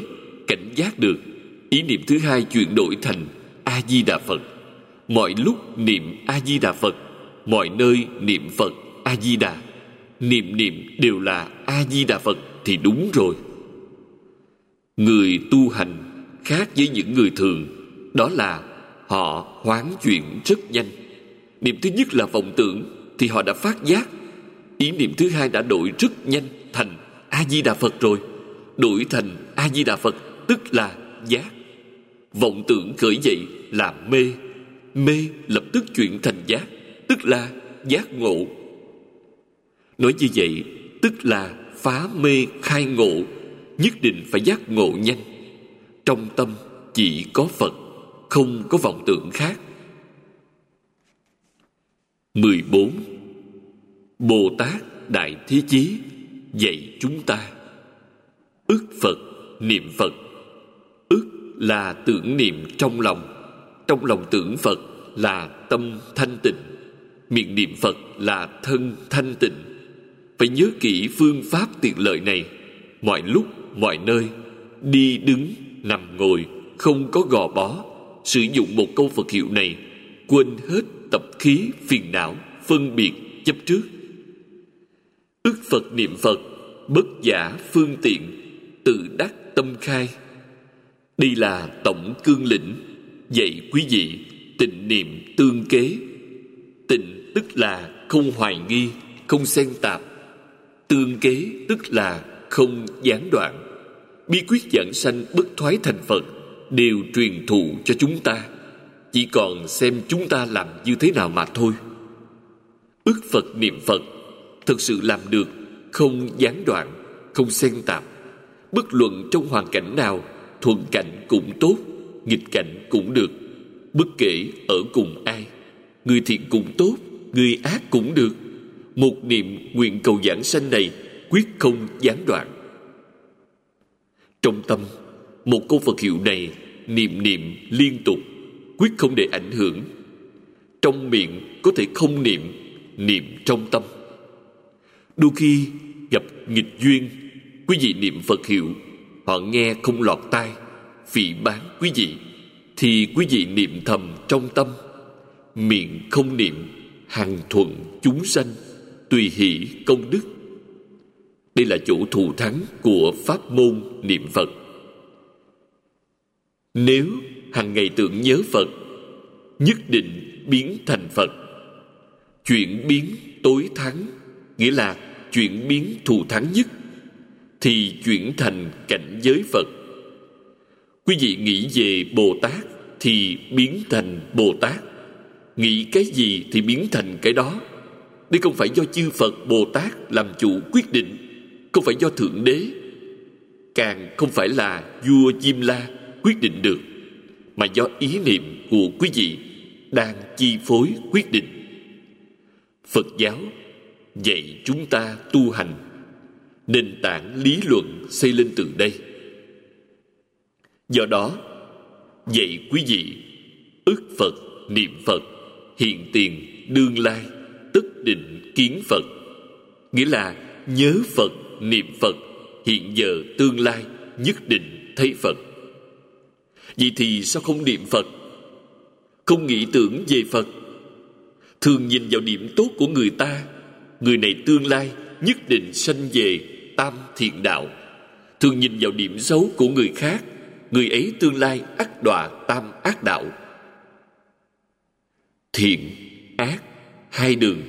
cảnh giác được. Ý niệm thứ hai chuyển đổi thành a di đà phật. Mọi lúc niệm a di đà phật, mọi nơi niệm phật a di đà niệm niệm đều là a di đà phật thì đúng rồi. Người tu hành khác với những người thường đó là họ hoán chuyển rất nhanh. Niệm thứ nhất là vọng tưởng, thì họ đã phát giác. Ý niệm thứ hai đã đổi rất nhanh thành a di đà phật rồi. Đổi thành a di đà phật, tức là giác. Vọng tưởng khởi dậy là mê. Mê lập tức chuyển thành giác, tức là giác ngộ. Nói như vậy, tức là phá mê khai ngộ, nhất định phải giác ngộ nhanh. Trong tâm chỉ có phật không có vọng tưởng khác. 14. Bồ Tát Đại Thế Chí dạy chúng ta. Ức Phật, niệm Phật. Ức là tưởng niệm trong lòng. Trong lòng tưởng Phật là tâm thanh tịnh. Miệng niệm Phật là thân thanh tịnh. Phải nhớ kỹ phương pháp tiện lợi này. Mọi lúc mọi nơi đi đứng nằm ngồi không có gò bó sử dụng một câu Phật hiệu này, quên hết tập khí phiền não, phân biệt, chấp trước. Ức Phật niệm Phật, bất giả phương tiện, tự đắc tâm khai. Đây là tổng cương lĩnh, dạy quý vị tịnh niệm tương kế. Tịnh tức là không hoài nghi, không xen tạp. Tương kế tức là không gián đoạn. Bí quyết giảng sanh bất thoái thành phật đều truyền thụ cho chúng ta. Chỉ còn xem chúng ta làm như thế nào mà thôi. Ức phật niệm phật, thực sự làm được, không gián đoạn, không xen tạp. Bất luận trong hoàn cảnh nào, thuận cảnh cũng tốt, nghịch cảnh cũng được. Bất kể ở cùng ai, người thiện cũng tốt, người ác cũng được. Một niệm nguyện cầu giảng sanh này quyết không gián đoạn. Trong tâm một câu phật hiệu này, niệm niệm liên tục, quyết không để ảnh hưởng. Trong miệng có thể không niệm niệm trong tâm. Đôi khi gặp nghịch duyên, quý vị niệm phật hiệu, họ nghe không lọt tai, phỉ bán quý vị, thì quý vị niệm thầm trong tâm. Miệng không niệm, hằng thuận chúng sanh, tùy hỷ công đức. Đây là chỗ thù thắng của pháp môn niệm phật nếu hàng ngày tưởng nhớ phật, nhất định biến thành phật. Chuyển biến tối thắng, nghĩa là chuyển biến thù thắng nhất, thì chuyển thành cảnh giới phật. Quý vị nghĩ về bồ tát thì biến thành bồ tát. Nghĩ cái gì thì biến thành cái đó. Đây không phải do chư phật bồ tát làm chủ quyết định, không phải do thượng đế, càng không phải là vua diêm la quyết định được, mà do ý niệm của quý vị đang chi phối quyết định. Phật giáo dạy chúng ta tu hành, nền tảng lý luận xây lên từ đây. Do đó, dạy quý vị ức phật, niệm phật, hiện tiền đương lai, tức định kiến phật, nghĩa là nhớ phật, niệm phật, hiện giờ, tương lai, nhất định thấy phật vậy thì sao không niệm phật? Không nghĩ tưởng về phật. Thường nhìn vào điểm tốt của người ta, người này tương lai nhất định sanh về tam thiện đạo. Thường nhìn vào điểm xấu của người khác, người ấy tương lai ác đọa tam ác đạo. Thiện, ác, hai đường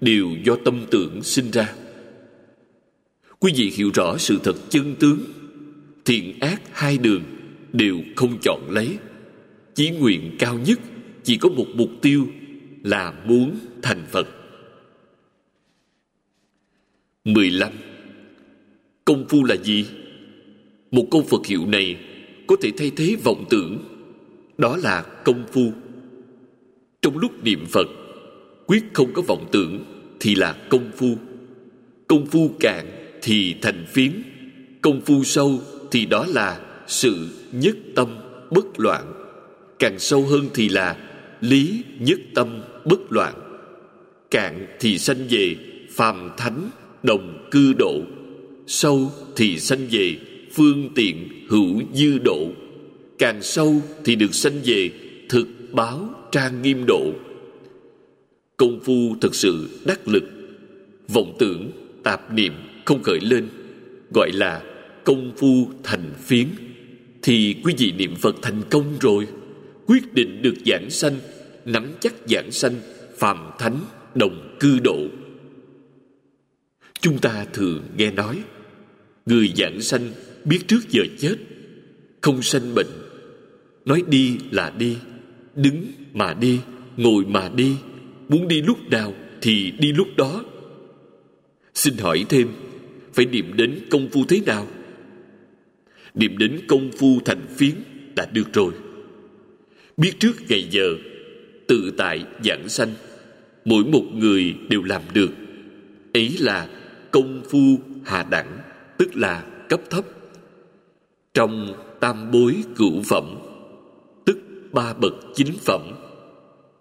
đều do tâm tưởng sinh ra. Quý vị hiểu rõ sự thật chân tướng. Thiện, ác, hai đường đều không chọn lấy chí nguyện cao nhất chỉ có một mục tiêu là muốn thành phật 15. Công phu là gì? Một câu Phật hiệu này có thể thay thế vọng tưởng. Đó là công phu. Trong lúc niệm Phật, quyết không có vọng tưởng thì là công phu. Công phu cạn thì thành phiến. Công phu sâu thì đó là sự nhất tâm bất loạn. Càng sâu hơn thì là lý nhất tâm bất loạn. Cạn thì sanh về, phàm thánh đồng cư độ. Sâu thì sanh về, phương tiện hữu dư độ. Càng sâu thì được sanh về, thực báo trang nghiêm độ. Công phu thực sự đắc lực. Vọng tưởng tạp niệm không khởi lên, gọi là công phu thành phiến thì quý vị niệm phật thành công rồi. Quyết định được giảng sanh, nắm chắc giảng sanh, phàm thánh, đồng cư độ. Chúng ta thường nghe nói, Người giảng sanh biết trước giờ chết, Không sanh bệnh. Nói đi là đi, Đứng mà đi, Ngồi mà đi, Muốn đi lúc nào thì đi lúc đó. Xin hỏi thêm, Phải niệm đến công phu thế nào? Niệm đến công phu thành phiến Đã được rồi. Biết trước ngày giờ, Tự tại giảng sanh, Mỗi một người đều làm được. Ấy là công phu hạ đẳng, tức là cấp thấp. Trong tam bối cửu phẩm, tức ba bậc chính phẩm,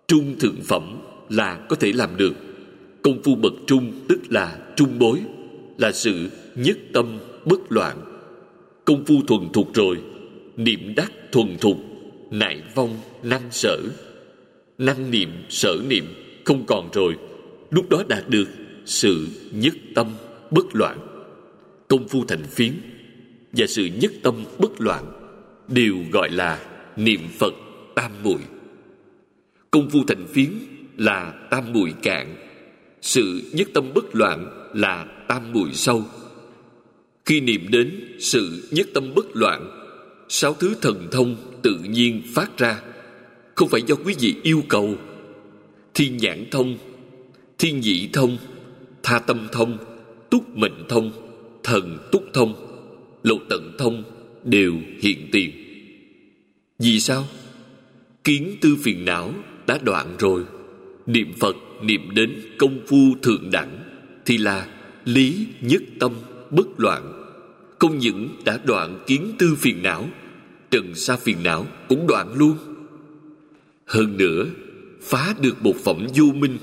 trung thượng phẩm là có thể làm được. Công phu bậc trung tức là trung bối, là sự nhất tâm bất loạn công phu thuần thục rồi. Niệm đắc thuần thục. Nại vong, năng sở. Năng niệm, sở niệm, không còn rồi. Lúc đó đạt được sự nhất tâm bất loạn. Công phu thành phiến và sự nhất tâm bất loạn đều gọi là niệm phật tam muội. Công phu thành phiến là tam muội cạn. Sự nhất tâm bất loạn là tam muội sâu khi niệm đến sự nhất tâm bất loạn, sáu thứ thần thông tự nhiên phát ra. Không phải do quý vị yêu cầu. Thiên nhãn thông, thiên nhị thông, tha tâm thông, túc mệnh thông, thần túc thông lộ tận thông đều hiện tiền. Vì sao? Kiến tư phiền não đã đoạn rồi. Niệm phật niệm đến công phu thượng đẳng thì là lý nhất tâm bất loạn. Không những đã đoạn kiến tư phiền não, trần sa phiền não cũng đoạn luôn. Hơn nữa, phá được một phẩm vô minh,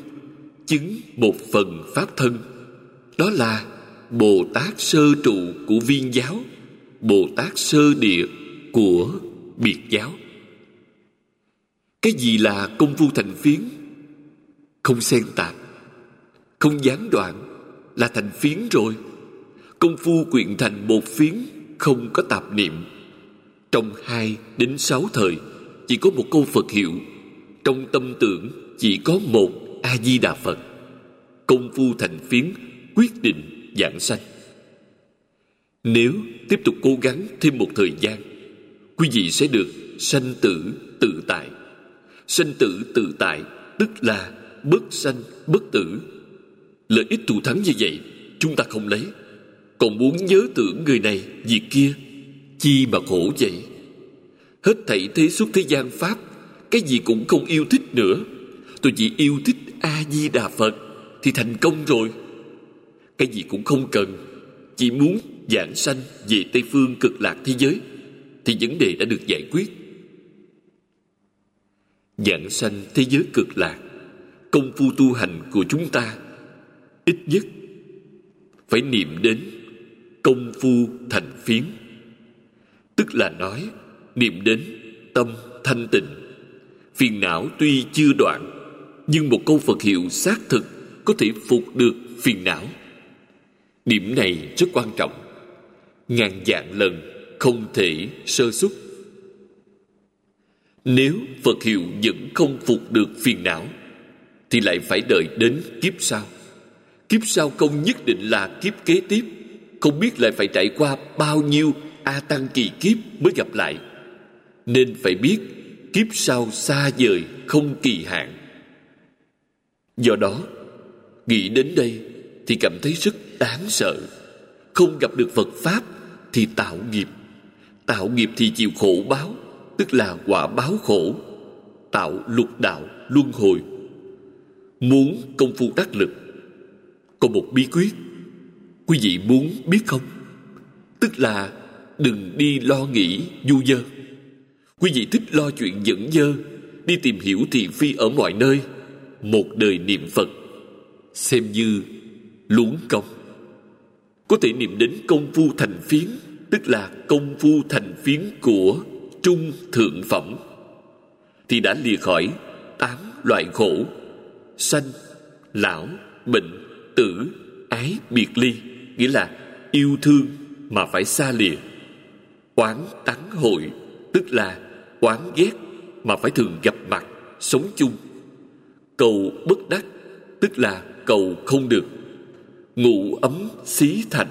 chứng một phần pháp thân. Đó là bồ tát sơ trụ của viên giáo, bồ tát sơ địa của biệt giáo. Cái gì là công phu thành phiến? Không xen tạp, không gián đoạn là thành phiến rồi công phu quyện thành một phiến, không có tạp niệm. Trong hai đến sáu thời, chỉ có một câu phật hiệu. Trong tâm tưởng, chỉ có một a di đà phật. Công phu thành phiến, quyết định giảng sanh. Nếu tiếp tục cố gắng thêm một thời gian, quý vị sẽ được sanh tử tự tại. Sanh tử tự tại tức là bất sanh bất tử. Lợi ích thù thắng như vậy, chúng ta không lấy còn muốn nhớ tưởng người này việc kia. Chi mà khổ vậy? Hết thảy thế xuất thế gian pháp, cái gì cũng không yêu thích nữa. Tôi chỉ yêu thích a di đà phật thì thành công rồi. Cái gì cũng không cần, chỉ muốn giảng sanh về tây phương cực lạc thế giới thì vấn đề đã được giải quyết. Giảng sanh thế giới cực lạc, công phu tu hành của chúng ta ít nhất phải niệm đến công phu thành phiến tức là nói, niệm đến tâm thanh tịnh. Phiền não tuy chưa đoạn, nhưng một câu phật hiệu xác thực có thể phục được phiền não. Điểm này rất quan trọng. Ngàn dạng lần không thể sơ xuất nếu phật hiệu vẫn không phục được phiền não, thì lại phải đợi đến kiếp sau. Kiếp sau không nhất định là kiếp kế tiếp không biết lại phải trải qua bao nhiêu a tăng kỳ kiếp mới gặp lại. Nên phải biết, kiếp sau xa vời không kỳ hạn. Do đó, nghĩ đến đây thì cảm thấy rất đáng sợ. Không gặp được phật pháp thì tạo nghiệp. Tạo nghiệp thì chịu khổ báo, tức là quả báo khổ. Tạo lục đạo luân hồi. Muốn công phu đắc lực, có một bí quyết quý vị muốn biết không? Tức là đừng đi lo nghĩ, du dơ. Quý vị thích lo chuyện dẫn dơ, đi tìm hiểu thị phi ở mọi nơi, một đời niệm phật, xem như luống công có thể niệm đến công phu thành phiến, tức là công phu thành phiến của trung thượng phẩm, thì đã lìa khỏi tám loại khổ, sanh, lão, bệnh, tử, ái, biệt ly nghĩa là yêu thương mà phải xa lìa. Oán tán hội, tức là oán ghét mà phải thường gặp mặt, sống chung. Cầu bất đắc, tức là cầu không được. Ngủ ấm xí thành,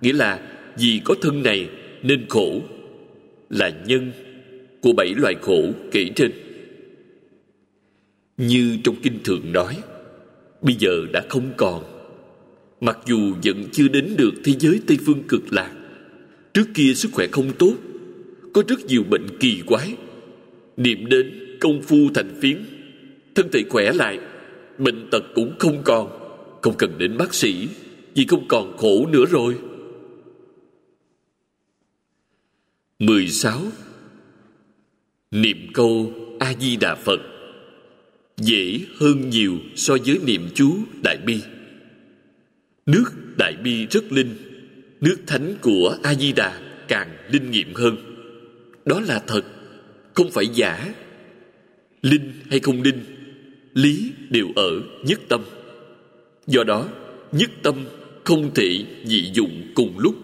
nghĩa là vì có thân này nên khổ, là nhân của bảy loại khổ kể trên. Như trong kinh thường nói, bây giờ đã không còn mặc dù vẫn chưa đến được thế giới tây phương cực lạc, trước kia sức khỏe không tốt, có rất nhiều bệnh kỳ quái niệm đến công phu thành phiến, thân thể khỏe lại, bệnh tật cũng không còn không cần đến bác sĩ, vì không còn khổ nữa rồi 16. Niệm câu A-di-đà Phật dễ hơn nhiều so với niệm chú Đại Bi. Nước Đại Bi rất linh, nước thánh của A-di-đà càng linh nghiệm hơn. Đó là thật, không phải giả. Linh hay không linh, lý đều ở nhất tâm. Do đó, nhất tâm không thể dị dụng cùng lúc,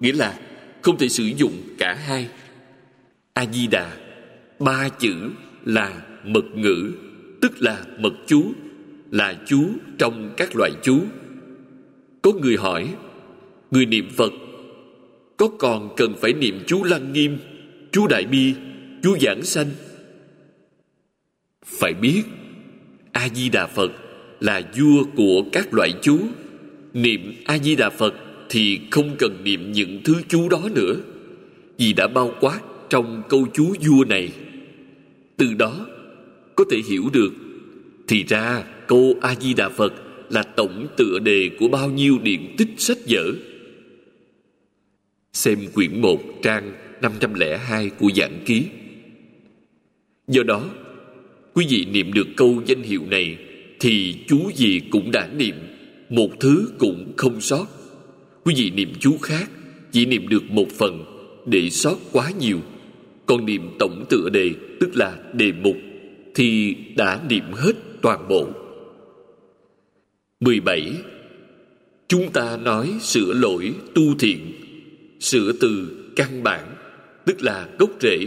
nghĩa là không thể sử dụng cả hai. A-di-đà, ba chữ là mật ngữ tức là mật chú là chú trong các loại chú có người hỏi, người niệm phật, có còn cần phải niệm chú lăng nghiêm, chú đại bi, chú giảng sanh? Phải biết a di đà phật là vua của các loại chú. Niệm a di đà phật thì không cần niệm những thứ chú đó nữa, vì đã bao quát trong câu chú vua này. Từ đó, có thể hiểu được, thì ra, câu a di đà phật là tổng tựa đề của bao nhiêu điện tích sách vở? Xem quyển 1 trang 502 của giảng ký. Do đó, quý vị niệm được câu danh hiệu này thì chú gì cũng đã niệm, một thứ cũng không sót. Quý vị niệm chú khác, chỉ niệm được một phần để sót quá nhiều. Còn niệm tổng tựa đề, tức là đề mục, thì đã niệm hết toàn bộ. 17. Chúng ta nói sửa lỗi tu thiện, Sửa từ căn bản, Tức là gốc rễ.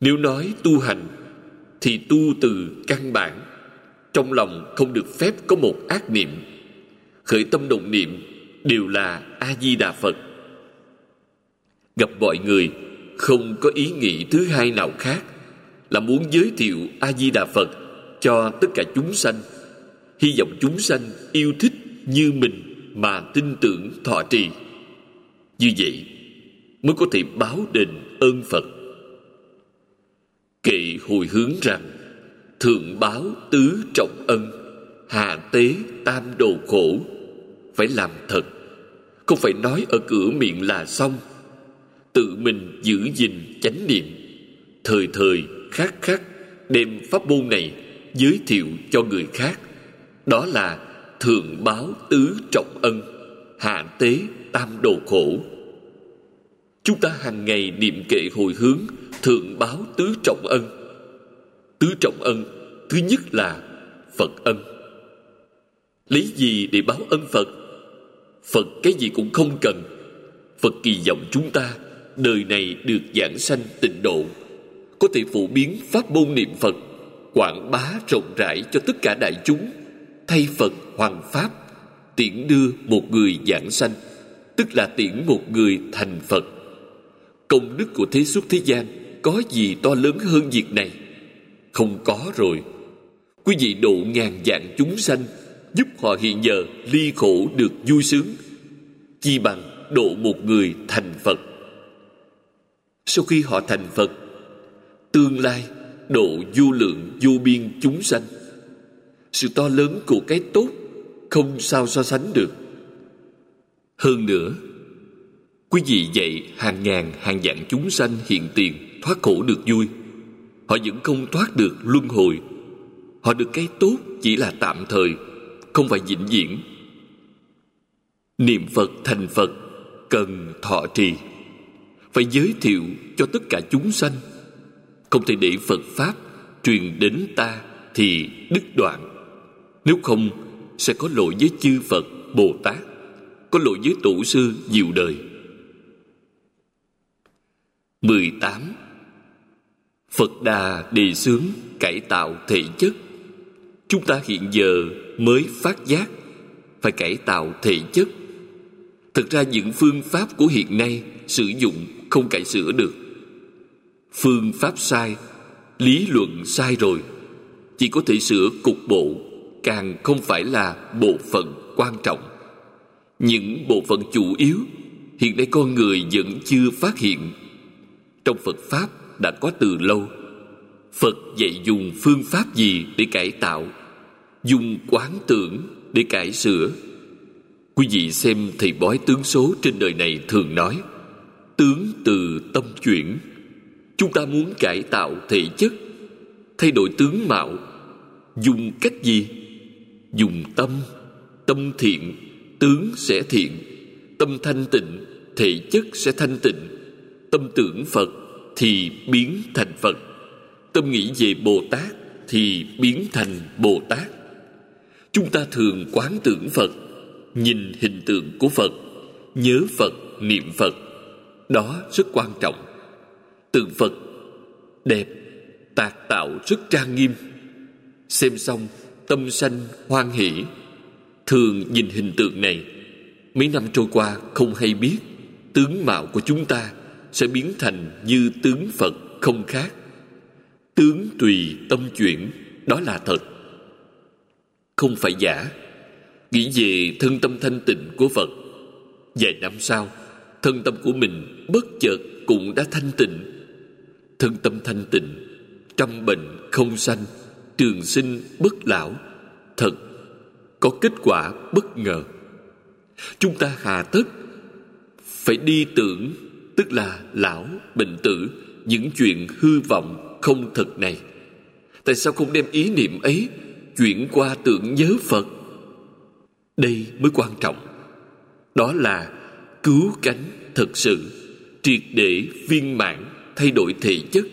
Nếu nói tu hành, Thì tu từ căn bản, Trong lòng không được phép có một ác niệm. Khởi tâm động niệm Đều là A-di-đà Phật. Gặp mọi người Không có ý nghĩ thứ hai nào khác là muốn giới thiệu a di đà phật cho tất cả chúng sanh hy vọng chúng sanh yêu thích như mình mà tin tưởng thọ trì. Như vậy mới có thể báo đền ơn phật. Kệ hồi hướng rằng, thượng báo tứ trọng ân hạ tế tam đồ khổ. Phải làm thật, không phải nói ở cửa miệng là xong. Tự mình giữ gìn chánh niệm, thời thời khắc khắc đem pháp môn này giới thiệu cho người khác đó là thượng báo tứ trọng ân hạ tế tam đồ khổ. Chúng ta hàng ngày niệm kệ hồi hướng thượng báo tứ trọng ân. Tứ trọng ân thứ nhất là phật ân. Lấy gì để báo ân phật? Phật cái gì cũng không cần. Phật kỳ vọng chúng ta đời này được giảng sanh tịnh độ có thể phổ biến pháp môn niệm Phật, quảng bá rộng rãi cho tất cả đại chúng, thay Phật hoàng pháp, tiễn đưa một người giảng sanh tức là tiễn một người thành phật. Công đức của thế xuất thế gian có gì to lớn hơn việc này? Không có rồi. Quý vị độ ngàn vạn chúng sanh giúp họ hiện giờ ly khổ được vui sướng chi bằng độ một người thành phật. Sau khi họ thành phật tương lai độ vô lượng vô biên chúng sanh sự to lớn của cái tốt không sao so sánh được. Hơn nữa, quý vị dạy hàng ngàn hàng vạn chúng sanh hiện tiền thoát khổ được vui. Họ vẫn không thoát được luân hồi. Họ được cái tốt chỉ là tạm thời, không phải vĩnh viễn. Niệm phật thành phật cần thọ trì, phải giới thiệu cho tất cả chúng sanh. Không thể để phật pháp truyền đến ta thì đứt đoạn nếu không, sẽ có lỗi với chư phật, bồ tát, có lỗi với tổ sư nhiều đời. 18. Phật Đà đề xướng cải tạo thể chất. Chúng ta hiện giờ mới phát giác, Phải cải tạo thể chất. Thực ra những phương pháp của hiện nay Sử dụng không cải sửa được. Phương pháp sai, Lý luận sai rồi. Chỉ có thể sửa cục bộ. Càng không phải là bộ phận quan trọng. Những bộ phận chủ yếu, Hiện nay con người vẫn chưa phát hiện. Trong Phật Pháp đã có từ lâu. Phật dạy dùng phương pháp gì để cải tạo? Dùng quán tưởng để cải sửa? Quý vị xem thầy bói tướng số trên đời này thường nói, Tướng từ tâm chuyển. Chúng ta muốn cải tạo thể chất, Thay đổi tướng mạo. Dùng cách gì? Dùng tâm Tâm thiện Tướng sẽ thiện Tâm thanh tịnh Thể chất sẽ thanh tịnh Tâm tưởng Phật Thì biến thành Phật Tâm nghĩ về Bồ Tát Thì biến thành Bồ Tát. Chúng ta thường quán tưởng Phật Nhìn hình tượng của Phật Nhớ Phật, niệm Phật. Đó rất quan trọng. Tượng Phật đẹp Tạc tạo rất trang nghiêm. Xem xong tâm sanh hoan hỷ. Thường nhìn hình tượng này, Mấy năm trôi qua không hay biết Tướng mạo của chúng ta Sẽ biến thành như tướng Phật không khác. Tướng tùy tâm chuyển, Đó là thật. Không phải giả. Nghĩ về thân tâm thanh tịnh của Phật, Vài năm sau, Thân tâm của mình bất chợt cũng đã thanh tịnh. Thân tâm thanh tịnh, Trăm bệnh không sanh Trường sinh bất lão. Thật Có kết quả bất ngờ. Chúng ta hà tất Phải đi tưởng Tức là lão, bệnh tử Những chuyện hư vọng không thật này. Tại sao không đem ý niệm ấy Chuyển qua tưởng nhớ Phật? Đây mới quan trọng. Đó là cứu cánh thật sự triệt để viên mãn thay đổi thể chất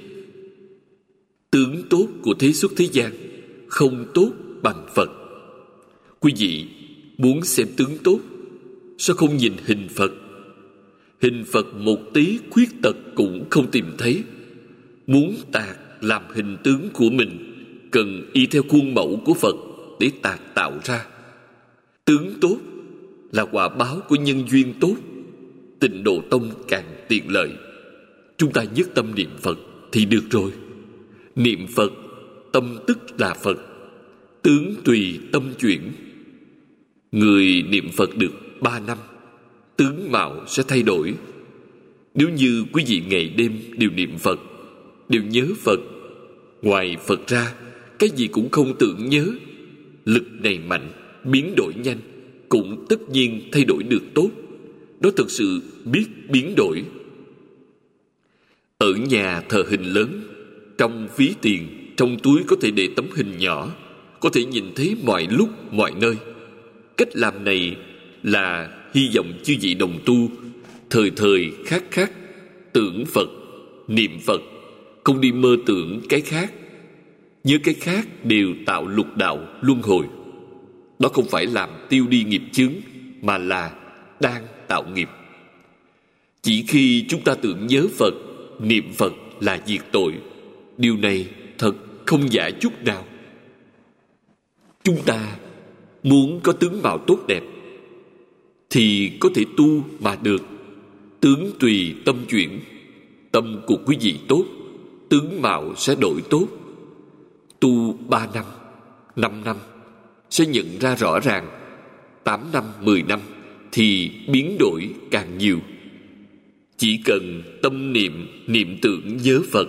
tướng tốt của thế xuất thế gian, không tốt bằng phật. Quý vị muốn xem tướng tốt, sao không nhìn hình phật? Hình phật một tí khuyết tật cũng không tìm thấy. Muốn tạc làm hình tướng của mình, cần y theo khuôn mẫu của phật để tạc tạo ra. Tướng tốt là quả báo của nhân duyên tốt, Tịnh độ tông càng tiện lợi. Chúng ta nhất tâm niệm Phật thì được rồi. Niệm Phật, Tâm tức là Phật. Tướng tùy tâm chuyển. Người niệm Phật được ba năm, Tướng mạo sẽ thay đổi. Nếu như quý vị ngày đêm đều niệm Phật, Đều nhớ Phật, Ngoài Phật ra, Cái gì cũng không tưởng nhớ. Lực này mạnh, biến đổi nhanh, cũng tất nhiên thay đổi được tốt. Đó thực sự biết biến đổi. Ở nhà thờ hình lớn trong ví tiền, trong túi có thể để tấm hình nhỏ, có thể nhìn thấy mọi lúc, mọi nơi. Cách làm này là hy vọng chư vị đồng tu thời thời khát khát tưởng phật, niệm phật, không đi mơ tưởng cái khác. Nhớ cái khác đều tạo lục đạo luân hồi. Đó không phải làm tiêu đi nghiệp chướng, mà là đang tạo nghiệp. Chỉ khi chúng ta tưởng nhớ phật, niệm phật là diệt tội điều này thật không giả chút nào. Chúng ta muốn có tướng mạo tốt đẹp, thì có thể tu mà được. Tướng tùy tâm chuyển, tâm của quý vị tốt, tướng mạo sẽ đổi tốt. Tu ba năm năm năm, sẽ nhận ra rõ ràng. Tám năm, mười năm thì biến đổi càng nhiều. Chỉ cần tâm niệm niệm tưởng nhớ phật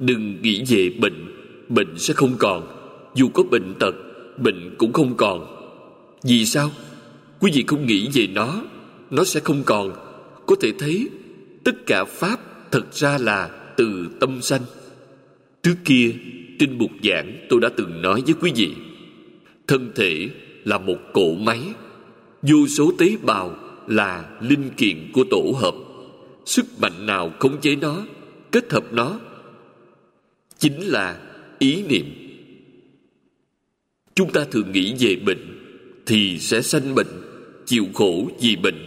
đừng nghĩ về bệnh. Bệnh sẽ không còn. Dù có bệnh tật, bệnh cũng không còn. Vì sao? Quý vị không nghĩ về nó. Nó sẽ không còn. Có thể thấy, tất cả pháp thật ra là từ tâm sanh. Trước kia, trên bục giảng tôi đã từng nói với quý vị, thân thể là một cỗ máy. Vô số tế bào là linh kiện của tổ hợp. Sức mạnh nào khống chế nó, kết hợp nó chính là ý niệm. Chúng ta thường nghĩ về bệnh thì sẽ sanh bệnh, chịu khổ vì bệnh.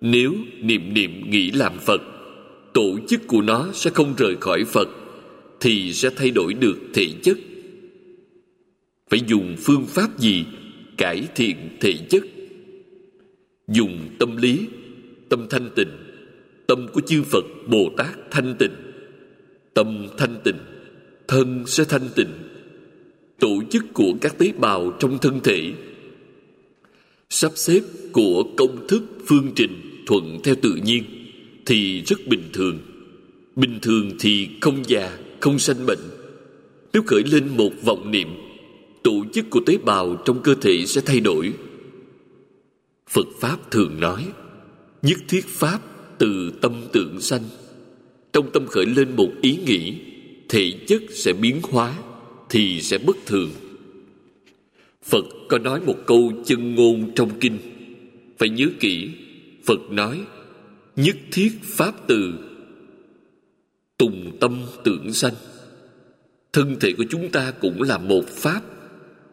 Nếu niệm niệm nghĩ làm phật, tổ chức của nó sẽ không rời khỏi phật, thì sẽ thay đổi được thể chất. Phải dùng phương pháp gì cải thiện thể chất? Dùng tâm lý, tâm thanh tịnh, tâm của chư phật bồ tát thanh tịnh, tâm thanh tịnh thân sẽ thanh tịnh. Tổ chức của các tế bào trong thân thể. Sắp xếp của công thức phương trình thuận theo tự nhiên thì rất bình thường. Bình thường thì không già, không sanh bệnh. Nếu khởi lên một vọng niệm, tổ chức của tế bào trong cơ thể sẽ thay đổi. Phật pháp thường nói, nhất thiết pháp từ tâm tưởng sanh. Trong tâm khởi lên một ý nghĩ thể chất sẽ biến hóa, thì sẽ bất thường. Phật có nói một câu chân ngôn trong kinh. Phải nhớ kỹ, phật nói, nhất thiết pháp từ, tùng tâm tưởng sanh. Thân thể của chúng ta cũng là một pháp,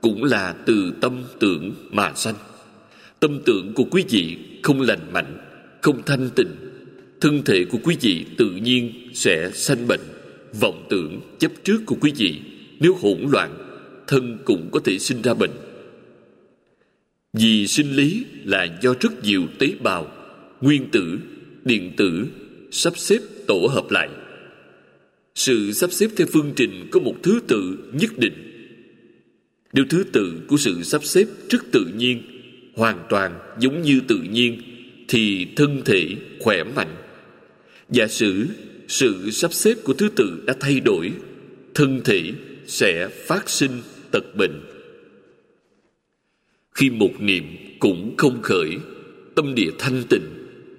cũng là từ tâm tưởng mà sanh. Tâm tưởng của quý vị không lành mạnh, không thanh tịnh. Thân thể của quý vị tự nhiên sẽ sanh bệnh vọng tưởng chấp trước của quý vị. Nếu hỗn loạn, thân cũng có thể sinh ra bệnh. Vì sinh lý là do rất nhiều tế bào, nguyên tử, điện tử sắp xếp tổ hợp lại. Sự sắp xếp theo phương trình có một thứ tự nhất định. Nếu thứ tự của sự sắp xếp rất tự nhiên, hoàn toàn giống như tự nhiên, thì thân thể khỏe mạnh. Giả sử sự sắp xếp của thứ tự đã thay đổi. Thân thể sẽ phát sinh tật bệnh. Khi một niệm cũng không khởi, tâm địa thanh tịnh,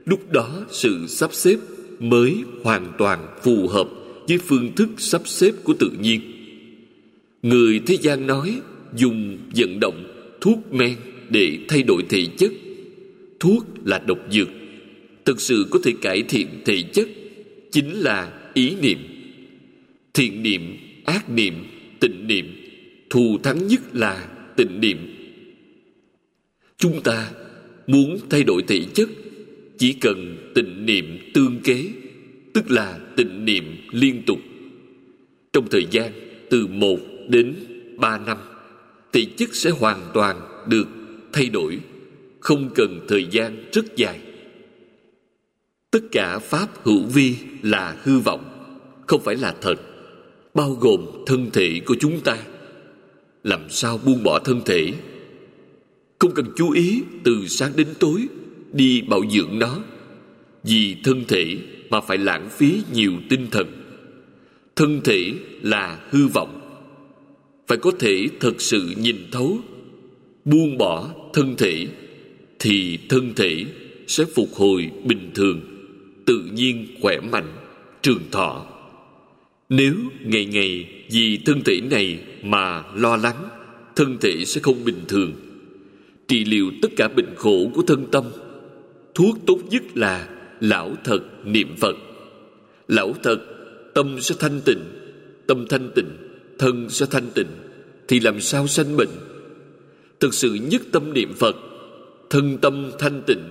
lúc đó sự sắp xếp mới hoàn toàn phù hợp với phương thức sắp xếp của tự nhiên. Người thế gian nói dùng vận động, thuốc men để thay đổi thể chất. Thuốc là độc dược, thực sự có thể cải thiện thể chất chính là ý niệm. Thiện niệm, ác niệm, tịnh niệm, thù thắng nhất là tịnh niệm. Chúng ta muốn thay đổi thể chất, chỉ cần tịnh niệm tương kế, tức là tịnh niệm liên tục. Trong thời gian từ một đến ba năm, thể chất sẽ hoàn toàn được thay đổi, không cần thời gian rất dài tất cả pháp hữu vi là hư vọng, không phải là thật, bao gồm thân thể của chúng ta. Làm sao buông bỏ thân thể? Không cần chú ý từ sáng đến tối đi bảo dưỡng nó, vì thân thể mà phải lãng phí nhiều tinh thần. Thân thể là hư vọng, phải có thể thật sự nhìn thấu. Buông bỏ thân thể thì thân thể sẽ phục hồi bình thường tự nhiên khỏe mạnh, trường thọ. Nếu ngày ngày vì thân thể này mà lo lắng, thân thể sẽ không bình thường. Trị liệu tất cả bệnh khổ của thân tâm. Thuốc tốt nhất là lão thật niệm phật. Lão thật, tâm sẽ thanh tịnh, tâm thanh tịnh, thân sẽ thanh tịnh, thì làm sao sanh bệnh? Thực sự nhất tâm niệm phật, thân tâm thanh tịnh,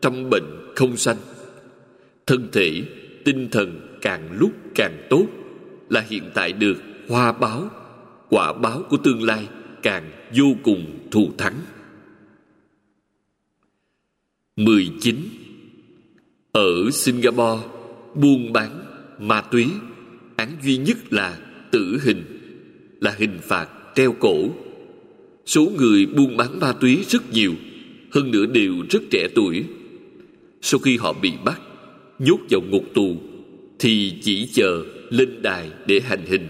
trăm bệnh không sanh thân thể, tinh thần càng lúc càng tốt là hiện tại được hoa báo, quả báo của tương lai càng vô cùng thù thắng. 19 Ở Singapore, Buôn bán ma túy, Án duy nhất là tử hình, Là hình phạt treo cổ. Số người buôn bán ma túy rất nhiều, Hơn nữa đều rất trẻ tuổi. Sau khi họ bị bắt Nhốt vào ngục tù, Thì chỉ chờ lên đài để hành hình.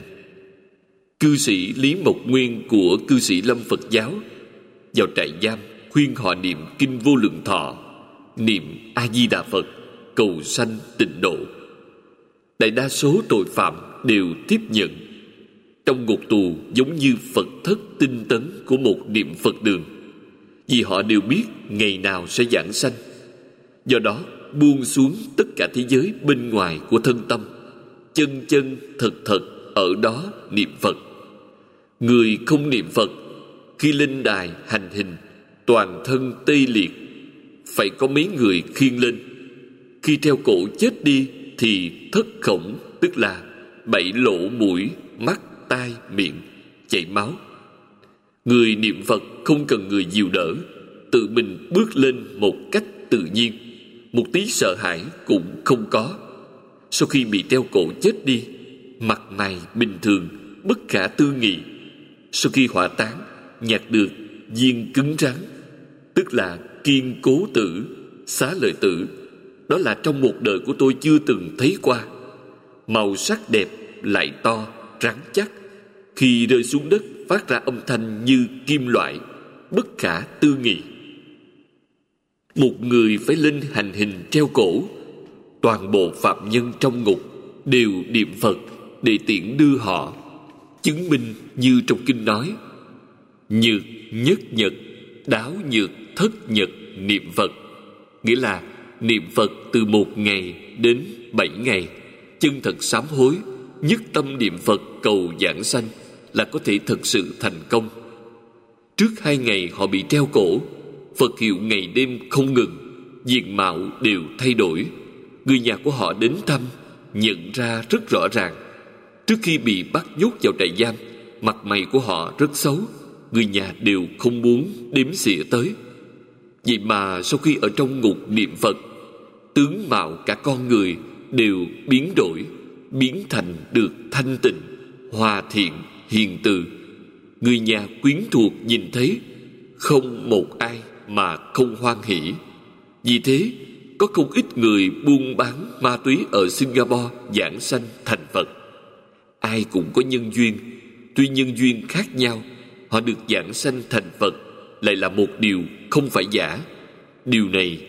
Cư sĩ Lý Mộc Nguyên của cư sĩ Lâm Phật giáo Vào trại giam khuyên họ niệm Kinh Vô Lượng Thọ, Niệm A-di-đà Phật, Cầu sanh tịnh độ. Đại đa số tội phạm đều tiếp nhận. Trong ngục tù giống như Phật thất tinh tấn của một niệm Phật đường, Vì họ đều biết ngày nào sẽ giảng sanh. Do đó buông xuống tất cả thế giới bên ngoài của thân tâm. Chân chân thật thật ở đó niệm Phật. Người không niệm Phật Khi linh đài hành hình Toàn thân tê liệt Phải có mấy người khiêng lên. Khi treo cổ chết đi Thì thất khổng Tức là bảy lỗ mũi Mắt, tai, miệng Chảy máu. Người niệm Phật không cần người dìu đỡ Tự mình bước lên một cách tự nhiên. Một tí sợ hãi cũng không có. Sau khi bị treo cổ chết đi, Mặt mày bình thường, Bất khả tư nghị. Sau khi hỏa táng, nhặt được viên cứng rắn, tức là kiên cố tử, xá lợi tử. Đó là trong một đời của tôi chưa từng thấy qua. Màu sắc đẹp lại to, rắn chắc. Khi rơi xuống đất, phát ra âm thanh như kim loại, bất khả tư nghị một người phải lên hành hình treo cổ. Toàn bộ phạm nhân trong ngục đều niệm phật để tiễn đưa họ. Chứng minh như trong kinh nói, nhược nhất nhật, đáo nhược thất nhật niệm phật. Nghĩa là niệm phật từ một ngày đến bảy ngày. Chân thật sám hối, nhất tâm niệm phật cầu giảng sanh là có thể thực sự thành công. Trước hai ngày họ bị treo cổ phật hiệu ngày đêm không ngừng diện mạo đều thay đổi. Người nhà của họ đến thăm nhận ra rất rõ ràng. Trước khi bị bắt nhốt vào trại giam Mặt mày của họ rất xấu Người nhà đều không muốn đếm xỉa tới. Vậy mà sau khi ở trong ngục niệm Phật Tướng mạo cả con người đều biến đổi Biến thành được thanh tịnh Hòa thiện, hiền từ. Người nhà quyến thuộc nhìn thấy Không một ai mà không hoan hỷ. Vì thế, có không ít người buôn bán ma túy ở Singapore giảng sanh thành Phật. Ai cũng có nhân duyên, tuy nhân duyên khác nhau, họ được giảng sanh thành phật lại là một điều không phải giả. Điều này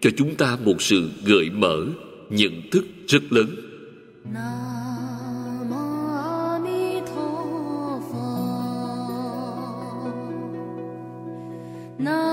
cho chúng ta một sự gợi mở, nhận thức rất lớn. Nam